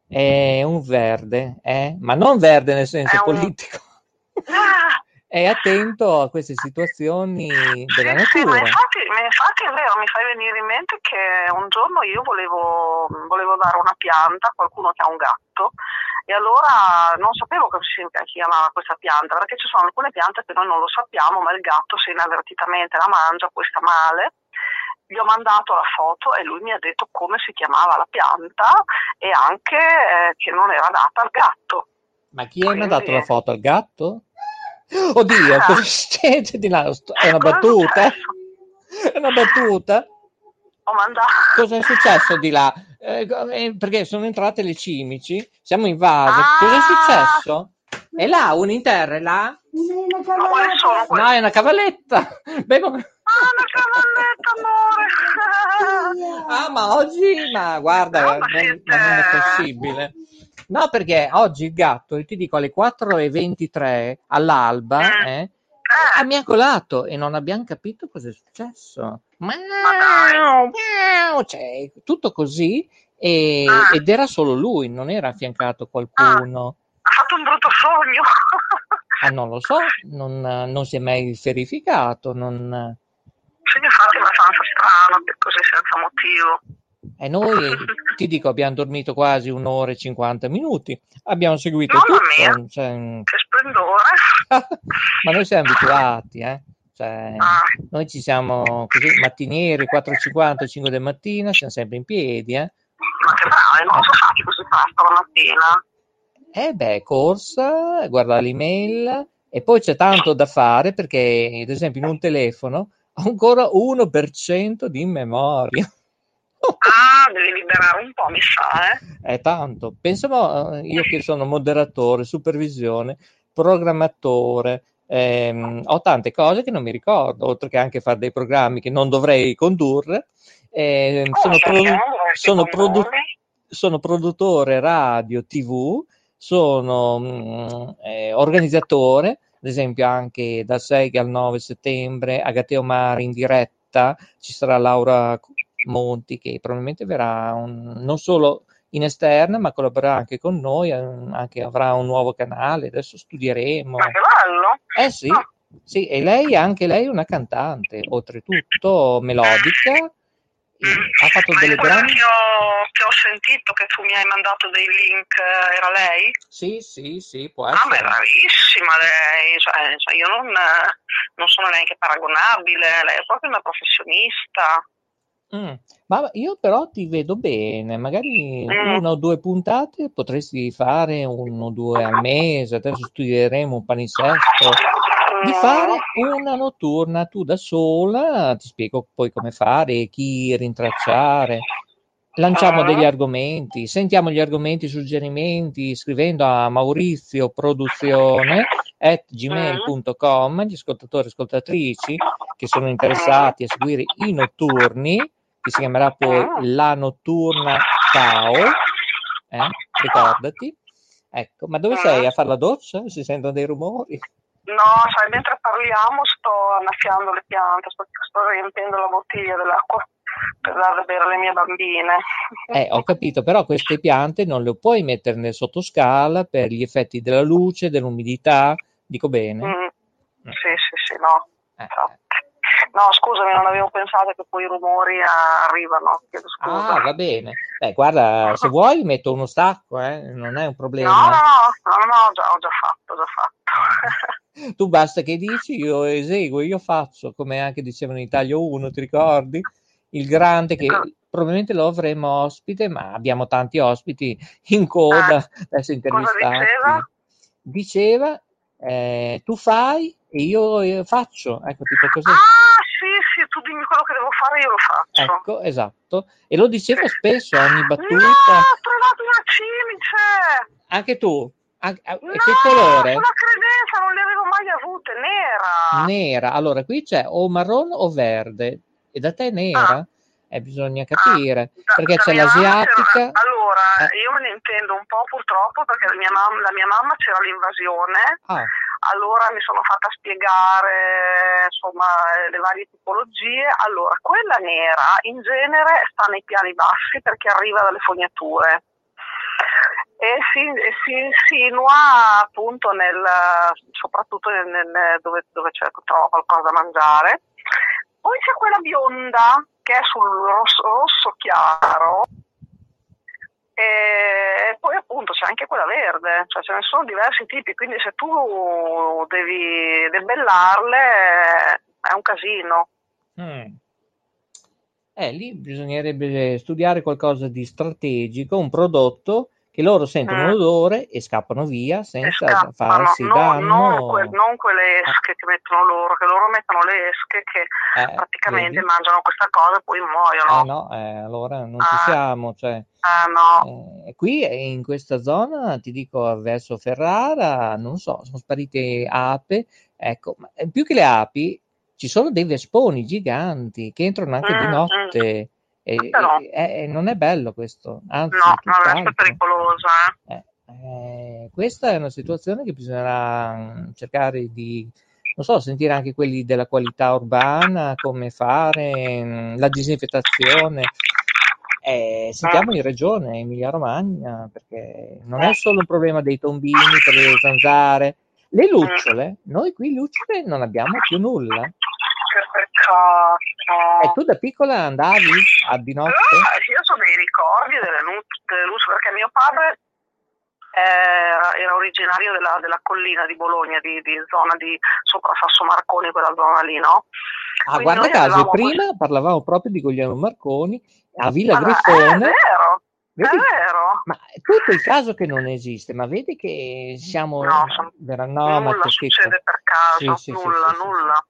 è un verde, eh? Ma non verde nel senso politico, Ah, è attento a queste situazioni della Sì, ma natura. infatti, ma infatti è vero, mi fai venire in mente che un giorno io volevo, volevo dare una pianta a qualcuno che ha un gatto e allora non sapevo come si chiamava questa pianta, perché ci sono alcune piante che noi non lo sappiamo, ma il gatto se inavvertitamente la mangia, poi sta male. Gli ho mandato la foto e lui mi ha detto come si chiamava la pianta e anche eh, che non era data al gatto. Ma chi ha Quindi- mandato la foto al gatto? Oddio, [LAUGHS] cosa succede di là? È una Cosa battuta? È una battuta? Ho mandato... Cosa è successo di là? Eh, eh, perché sono entrate le cimici, siamo invase. Ah! Cosa è successo? È là, uno in terra, è là? No, è una cavalletta. Beh, ma- Ah, amore! Ah, ma oggi, ma guarda, No, ma non, non è possibile. No, perché oggi il gatto, ti dico, alle 4.23 all'alba, eh, ah, mi ha colato e non abbiamo capito cosa è successo. Miau, miau, cioè, tutto così e- Ah. ed era solo lui, non era affiancato qualcuno. Ha fatto un brutto sogno. Ah, non lo so, non, non si è mai verificato, non... Sì, infatti è abbastanza strano, così senza motivo. E noi, ti dico, abbiamo dormito quasi un'ora e 50 minuti, abbiamo seguito Mamma tutto, mia. cioè, Che splendore. [LAUGHS] ma noi siamo abituati, eh? Cioè, Ah. noi ci siamo così mattinieri, 4.50, 5 del mattino, siamo sempre in piedi, eh? Ma che bravi, non so fatti così presto la mattina. E beh, corsa, guarda l'email e poi c'è tanto da fare perché, ad esempio, in un telefono ancora 1% di memoria. Ah, devi liberare un po', mi sa, eh. È tanto. Pensiamo, eh, io che sono moderatore, supervisione, programmatore, ehm, ho tante cose che non mi ricordo, oltre che anche fare dei programmi che non dovrei condurre. Ehm, sono, perché produ- dovresti sono produ- sono produttore radio, tv, sono mm, eh, organizzatore, ad esempio anche dal 6 al 9 settembre a Gateo Mare in diretta ci sarà Laura Monti che probabilmente verrà un- non solo in esterna ma collaborerà anche con noi, eh, anche avrà un nuovo canale, adesso studieremo. Ma che bello. Eh sì, sì, e lei anche lei è una cantante, oltretutto melodica, ha fatto Ma delle grandi... che ho, che ho sentito che tu mi hai mandato dei link, eh, era lei? Sì, sì, sì, può Ah, ma è essere. bravissima lei, cioè, cioè, io non, non sono neanche paragonabile, lei è proprio una professionista. Mm. Ma io però ti vedo bene, magari Mm. una o due puntate potresti fare uno o due al mese, adesso studieremo un palinsesto, di fare una notturna tu da sola, ti spiego poi come fare, chi rintracciare, lanciamo degli argomenti, sentiamo gli argomenti, suggerimenti scrivendo a Maurizio Produzione at gmail.com, gli ascoltatori e ascoltatrici che sono interessati a seguire i notturni, che si chiamerà poi La Notturna Tao, eh? ricordati. Ecco, ma dove sei? A fare la doccia? Si sentono dei rumori? No, sai, mentre parliamo sto annaffiando le piante, sto, sto riempiendo la bottiglia dell'acqua per dare da bere alle mie bambine. Eh, ho capito, però queste piante non le puoi mettere nel sottoscala per gli effetti della luce, dell'umidità, dico bene. Mm, Sì, sì, sì, no. infatti. No, scusami, non avevo pensato che poi i rumori arrivano, chiedo scusa. Ah, va bene. Beh, guarda, se [LAUGHS] vuoi metto uno stacco, eh, non è un problema. No, no, no, no, no, ho già, ho già fatto, ho già fatto. [LAUGHS] Tu basta che dici, io eseguo, io faccio, come anche dicevano in Italia 1, ti ricordi? Il grande che probabilmente lo avremo ospite, ma abbiamo tanti ospiti in coda, adesso intervistati. diceva? Diceva, eh, tu fai e io eh, faccio, ecco, tipo così. Ah, sì, sì, tu dimmi quello che devo fare, io lo faccio. Ecco, esatto. E lo diceva spesso, ogni battuta. No, ho trovato una cimice! Anche tu? Eh, No, che colore? sulla credenza non le avevo mai avute, nera. Nera. Allora, qui c'è o marrone o verde. E da te è nera? Eh, bisogna capire. perché Da c'è l'asiatica. c'era- allora, Eh. io me ne intendo un po' purtroppo perché la mia mamma, la mia mamma c'era l'invasione. Ah. Allora mi sono fatta spiegare insomma le varie tipologie. Allora, quella nera in genere sta nei piani bassi perché arriva dalle fognature e si, si insinua appunto nel, soprattutto nel, nel- dove, dove c'è, trova qualcosa da mangiare. Poi c'è quella bionda che è sul rosso, rosso chiaro e poi appunto c'è anche quella verde, cioè ce ne sono diversi tipi, quindi se tu devi debellarle è un casino. Mm. Eh, lì bisognerebbe studiare qualcosa di strategico, un prodotto che loro sentono Mm. l'odore e scappano via senza Scappano, farsi no- danno. non, que- non quelle esche che mettono loro, che loro mettono le esche che Eh, praticamente vedi? mangiano questa cosa e poi muoiono. Eh no, eh, allora non ci siamo, cioè, Ah, no. eh, qui eh, in questa zona, ti dico verso Ferrara, non so, sono sparite ape, ecco, ma eh, più che le api ci sono dei vesponi giganti che entrano anche di Mm, notte e, Però- e- e non è bello questo, anzi, No, no, è tutt'altro. pericolosa. Eh. Eh, questa è una situazione che bisognerà mm, cercare di, non so, sentire anche quelli della qualità urbana, come fare, mm, la disinfettazione. Eh, sentiamo in regione Emilia Romagna, perché non è solo un problema dei tombini per le zanzare. Le lucciole, noi qui lucciole non abbiamo più nulla. Peccato. E tu da piccola andavi a di notte? Ah, sì, io ho dei ricordi delle, delle luci perché mio padre era, originario della, della collina di Bologna, di, di zona di sopra Sasso Marconi, quella zona lì, no? Ah, Quindi guarda caso, prima parlavamo proprio di Guglielmo Marconi a Villa questo- Ah, Grifone. È vero, Vedi? è vero. Ma tutto il caso che non esiste, ma vedi che siamo... No, vera- no, ma nulla scritto. succede per caso, Sì, sì, nulla, sì, nulla.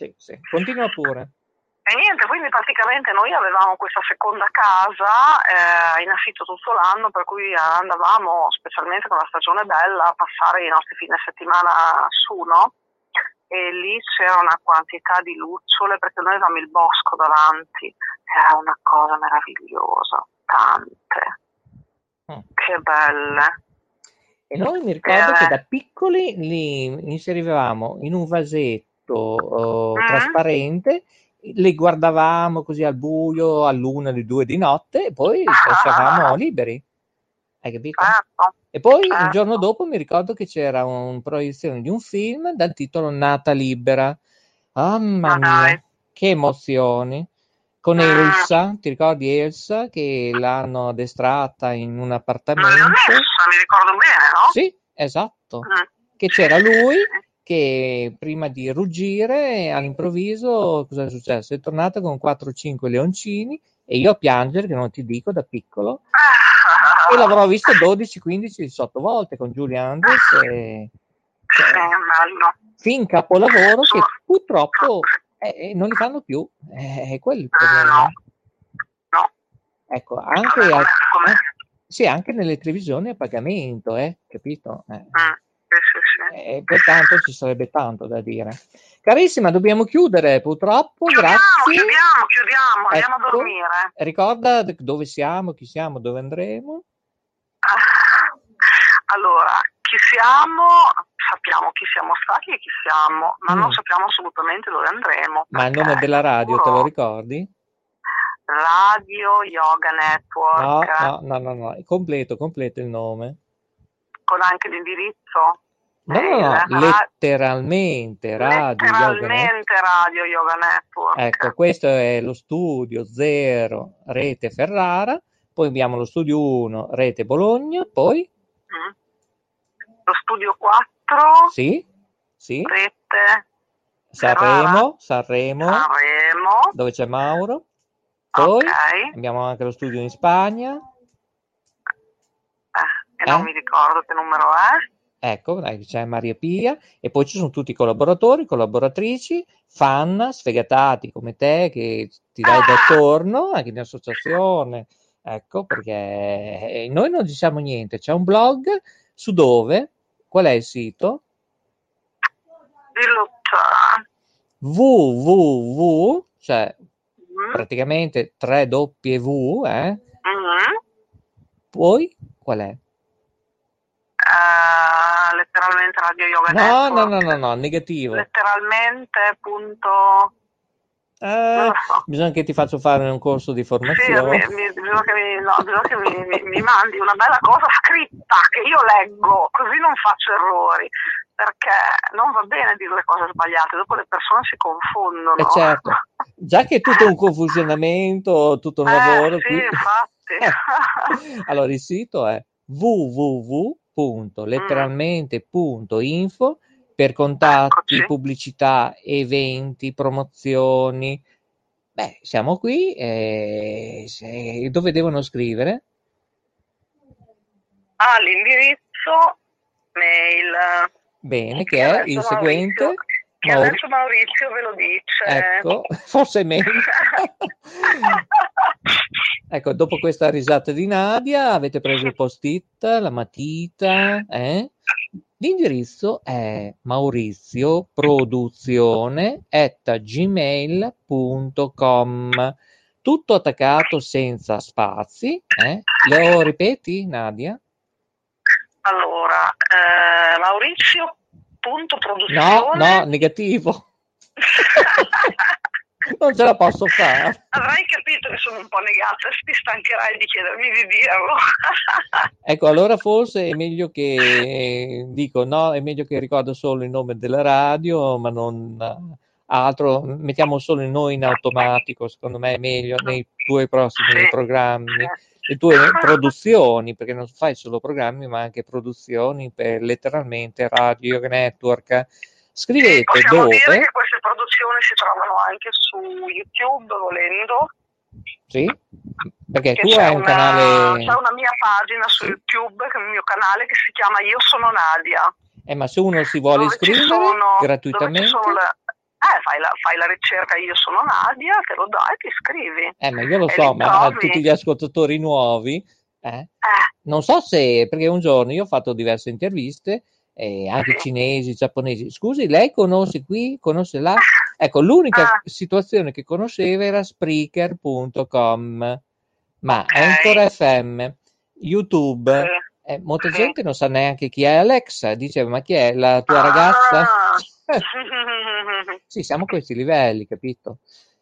Sì, sì. Continua pure. E niente, quindi praticamente noi avevamo questa seconda casa eh, in affitto tutto l'anno, per cui andavamo, specialmente con la stagione bella, a passare i nostri fine settimana su, no? E lì c'era una quantità di lucciole, perché noi avevamo il bosco davanti, era una cosa meravigliosa, tante. Che belle. E noi mi ricordo Eh. che da piccoli li inserivamo in un vasetto oh, Mm. trasparente, li guardavamo così al buio, all'una, alle due di notte e poi Ah. lasciavamo liberi. Hai capito? Certo. E poi il certo. giorno dopo mi ricordo che c'era una proiezione di un film dal titolo Nata Libera. Mamma mia, che emozioni! Con Ah. Elsa, ti ricordi Elsa che l'hanno addestrata in un appartamento? Leonessa, mi ricordo bene, no? Sì, esatto. Mm. Che c'era lui che prima di ruggire all'improvviso cosa è successo? È tornato con 4-5 leoncini e io a piangere, che non ti dico da piccolo, e l'avrò visto 12, 15, 18 volte con Julie Andres e Sì, bello. fin capolavoro che purtroppo eh, non li fanno più. Eh, È quello il problema. Ecco, anche, a- eh, sì, anche nelle televisioni a pagamento, eh, capito? Eh, e pertanto ci sarebbe tanto da dire. Carissima, dobbiamo chiudere, purtroppo, grazie. Chiudiamo, chiudiamo, andiamo a Ecco, dormire. Ricorda dove siamo, chi siamo, dove andremo. Allora, chi siamo, sappiamo chi siamo stati e chi siamo, ma non Mm. sappiamo assolutamente dove andremo. Ma il nome della radio te lo ricordi? Radio Yoga No, Network, no, no, no, no, è completo, completo il nome. con anche l'indirizzo. No, no, Mail, no, ra- letteralmente Radio Yoga letteralmente Radio Yoga Network. Ecco, questo è lo studio 0 Rete Ferrara, poi abbiamo lo studio 1 Rete Bologna, poi Mm. Lo studio 4, sì, sì, Rete Sanremo, Sanremo, Sanremo, dove c'è Mauro. Poi ok, abbiamo anche lo studio in Spagna. e non Eh? mi ricordo che numero è. Ecco, c'è Maria Pia e poi ci sono tutti i collaboratori, collaboratrici, fan sfegatati come te che ti dai da torno anche in associazione. Ecco, perché eh, noi non diciamo niente, c'è un blog su dove? Qual è il sito? Www, cioè Mm. praticamente 3W, eh? Mhm. Poi qual è? Letteralmente Radio Yoga No, Network. no, no, no, no, negativo. Letteralmente punto... Eh, bisogna che ti faccio fare un corso di Sì, mi, formazione. mi- bisogna che, mi, no, bisogna che mi, mandi una bella cosa scritta che io leggo, così non faccio errori. Perché non va bene dire le cose sbagliate, dopo le persone si confondono. Eh, certo, già che è tutto un confusionamento, tutto un Eh, lavoro sì, qui. infatti. [LAUGHS] Allora, il sito è [LAUGHS] www.letteralmente.info per contatti, pubblicità, eventi, promozioni. Beh, siamo qui. eh, se- dove devono scrivere? Ah, l'indirizzo mail. Bene, che è il Maurizio- seguente. Che Maur- adesso Maurizio ve lo dice. Ecco, [LAUGHS] forse meglio. [LAUGHS] Ecco, dopo questa risata di Nadia, avete preso il post-it, la matita, eh? L'indirizzo è maurizioproduzione at gmail.com tutto attaccato senza spazi. Eh? Lo ripeti, Nadia? Allora, eh, Maurizio punto No, produzione. no, negativo. [LAUGHS] non ce la posso fare. Avrai capito che sono un po' negata, ti stancherai di chiedermi di dirlo. [LAUGHS] Ecco, allora forse è meglio che dico no, è meglio che ricordo solo il nome della radio, ma non eh, altro, mettiamo solo il noi in automatico, secondo me è meglio nei tuoi prossimi programmi, le tue produzioni, perché non fai solo programmi, ma anche produzioni per letteralmente Radio Network. Scrivete Possiamo dire dove? che queste produzioni si trovano anche su YouTube, volendo. Sì? Perché tu hai un una, canale, c'è una mia pagina su YouTube, che è il mio canale, che si chiama Io sono Nadia. eh, ma se uno si vuole dove iscrivere sono- Dove gratuitamente, ci sono le- eh, fai, la, fai la ricerca Io sono Nadia, te lo dai e ti iscrivi. Eh, ma io lo E so, ma a tutti gli ascoltatori nuovi, eh, non so se, perché un giorno io ho fatto diverse interviste, eh, anche cinesi, giapponesi. Scusi, lei conosce qui, conosce là? Ecco, l'unica Ah. situazione che conosceva era Spreaker.com, ma Anchor FM, YouTube, eh, molta gente non sa neanche chi è Alexa, dice, ma chi è la tua ragazza? [LAUGHS] Sì, siamo a questi livelli, capito?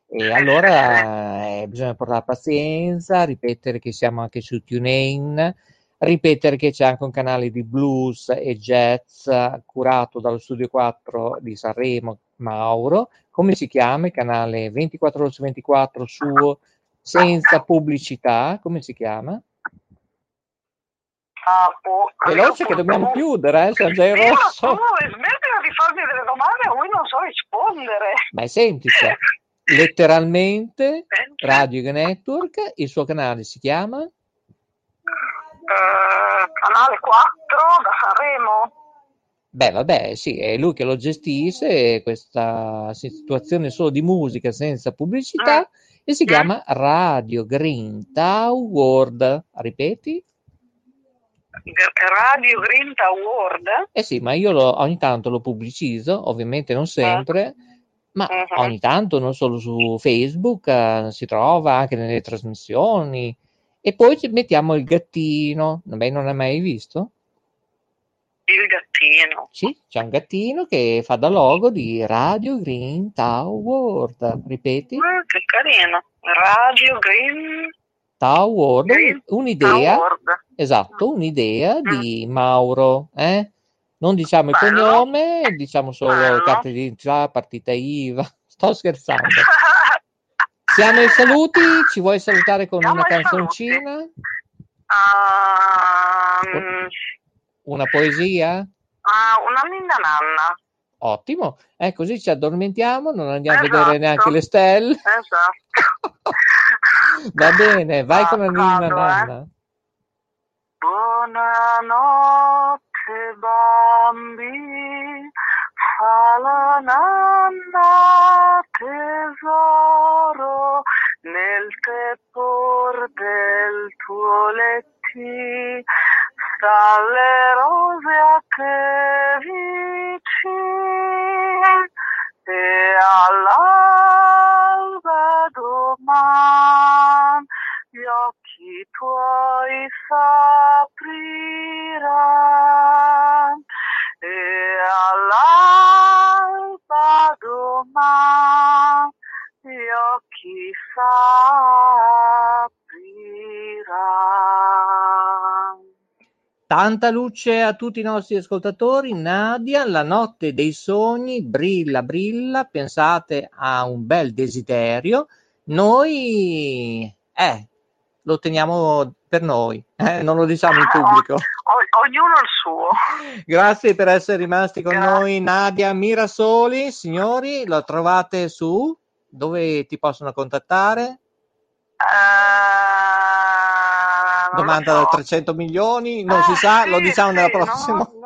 E allora eh, bisogna portare pazienza, ripetere che siamo anche su TuneIn, ripetere che c'è anche un canale di blues e jazz curato dallo Studio 4 di Sanremo, Mauro. Come si chiama il canale 24 ore su 24 suo, senza pubblicità? Come si chiama? Ah, boh, Veloce che dobbiamo chiudere, eh, siamo già in Io, rosso. tu smettila di farmi delle domande a cui non so rispondere. Ma è semplice. [LAUGHS] Letteralmente Radio Network, il suo canale si chiama Eh, canale 4 da Sanremo. Beh, vabbè, sì, è lui che lo gestisce, questa situazione solo di musica senza pubblicità, e si chiama Radio Green World. Ripeti? Radio Grinta Award. Eh sì, ma io lo- ogni tanto lo pubblicizzo, ovviamente non sempre, ma ogni tanto, non solo su Facebook, eh, si trova anche nelle trasmissioni. E poi ci mettiamo il gattino. Beh, non l'hai mai visto? Il gattino. Sì, c'è un gattino che fa da logo di Radio Green World. Ripeti? Mm, che carino. Radio Green Tower, Green un'idea, esatto, un'idea di Mauro, eh? Non diciamo il Bello. cognome, diciamo solo Bello. carte di identità, partita IVA. [LAUGHS] Sto scherzando. [LAUGHS] Siamo ai saluti, ci vuoi salutare con Siamo una canzoncina? Ehm, Una poesia? ah, una ninna nanna. Ottimo. Eh, così ci addormentiamo, non andiamo a vedere Esatto. neanche le stelle. Esatto. [LAUGHS] Va bene, vai con la ninna eh. nanna. Buonanotte bambi, fa la nanna tesoro nel tepor del tuo letti, sta le rose a te vicine e all'alba tuoi s'apriran e all'alba doman gli occhi s'apriran. Tanta luce a tutti i nostri ascoltatori. Nadia, la notte dei sogni, brilla, brilla. Pensate a un bel desiderio. Noi, eh, lo teniamo per noi, eh, non lo diciamo in pubblico. O- ognuno il suo. Grazie per essere rimasti con noi, Nadia Mirasoli. Signori, lo trovate su? Dove ti possono contattare? Domanda da 300 milioni, non si sa, lo Eh, sì, diciamo nella sì, prossima. no, [LAUGHS]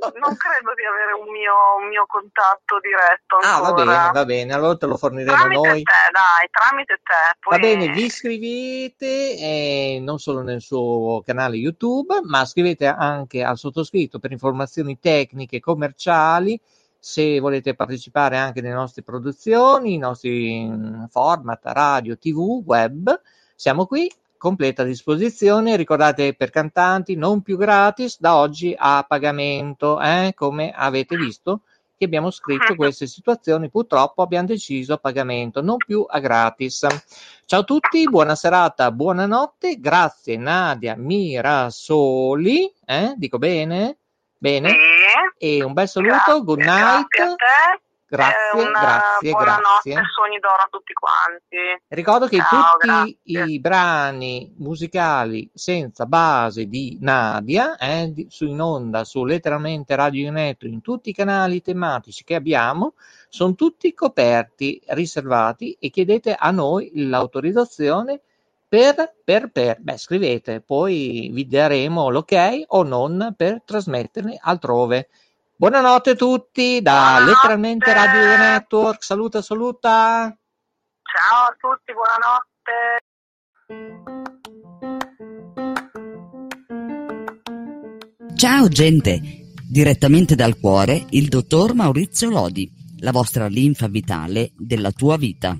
non credo di avere un mio, un mio contatto diretto Ah, va ancora. bene, va bene, allora te lo forniremo Tramite noi. te, dai, tramite te. Poi... Va bene, vi iscrivete eh, non solo nel suo canale YouTube, ma scrivete anche al sottoscritto per informazioni tecniche, commerciali, se volete partecipare anche alle nostre produzioni, i nostri mm, format, radio, tv, web. Siamo qui, completa disposizione. Ricordate per cantanti, non più gratis, da oggi a pagamento, eh, come avete visto che abbiamo scritto queste situazioni, purtroppo abbiamo deciso a pagamento, non più a gratis. Ciao a tutti, buona serata, buonanotte, grazie Nadia Mirasoli, eh? dico bene? Bene? E un bel saluto, good night. Grazie Eh, una grazie, buonanotte, grazie. sogni d'oro a tutti quanti. Ricordo che Ciao, tutti grazie. i brani musicali senza base di Nadia, eh, su in onda su letteralmente Radio Netto, in tutti i canali tematici che abbiamo, sono tutti coperti, riservati e chiedete a noi l'autorizzazione per, per, per, beh, scrivete, poi vi daremo l'ok o non per trasmetterli altrove. Buonanotte a tutti da letteralmente Radio Network. Saluta, saluta. Ciao a tutti, buonanotte. Ciao gente! Direttamente dal cuore, il dottor Maurizio Lodi, la vostra linfa vitale della tua vita.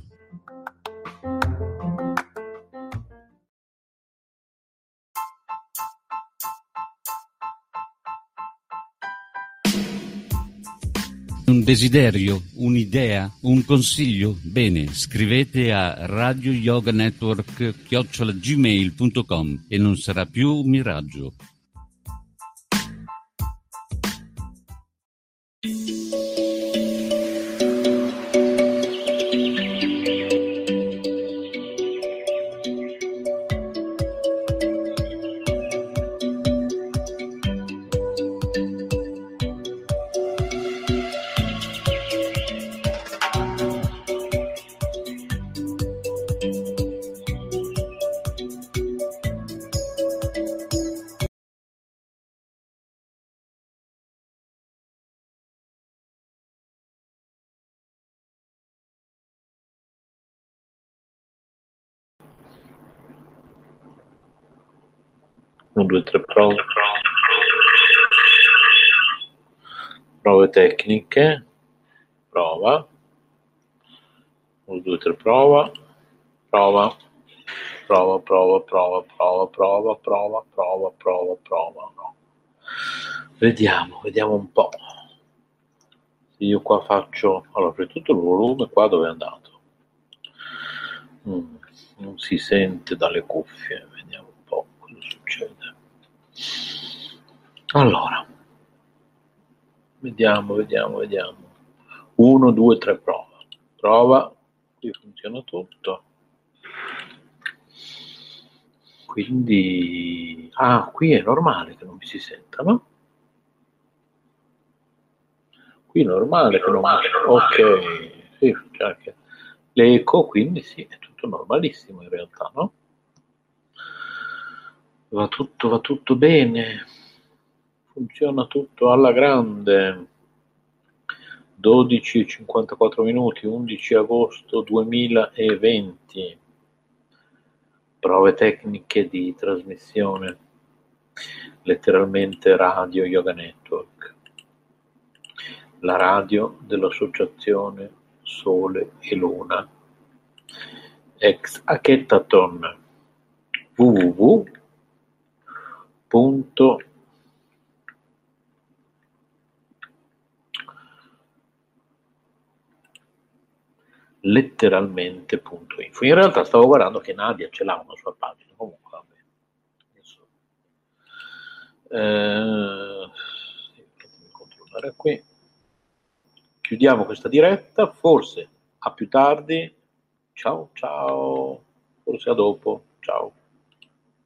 Un desiderio, un'idea, un consiglio? Bene, scrivete a Radio Yoga Network gmail.com e non sarà più un miraggio. Un, due, tre, prove. Prove tecniche. Prova. Un, due, tre, prova. Prova. Prova, prova, prova, prova, prova, prova, prova, prova, prova. no. Vediamo, vediamo un po'. Se io qua faccio... Allora, di tutto il volume qua dove è andato? Mm, non si sente dalle cuffie, vediamo un po' cosa succede. Allora, vediamo, vediamo, vediamo. 1, 2, 3, prova. Prova, qui funziona tutto. Quindi, ah, qui è normale che non mi si senta, no? Qui è normale che non mi Ok, sì, cioè che l'eco, quindi sì, è tutto normalissimo in realtà, no? Va tutto, va tutto bene, funziona tutto alla grande. 12 54 minuti, 11 agosto 2020. Prove tecniche di trasmissione, letteralmente Radio Yoga Network, la radio dell'associazione Sole e Luna, ex Hackathon www letteralmente.info. In realtà stavo guardando che Nadia ce l'ha una sua pagina, comunque vabbè. Adesso, eh, controllare qui. Chiudiamo questa diretta, forse a più tardi. Ciao ciao, forse a dopo. Ciao.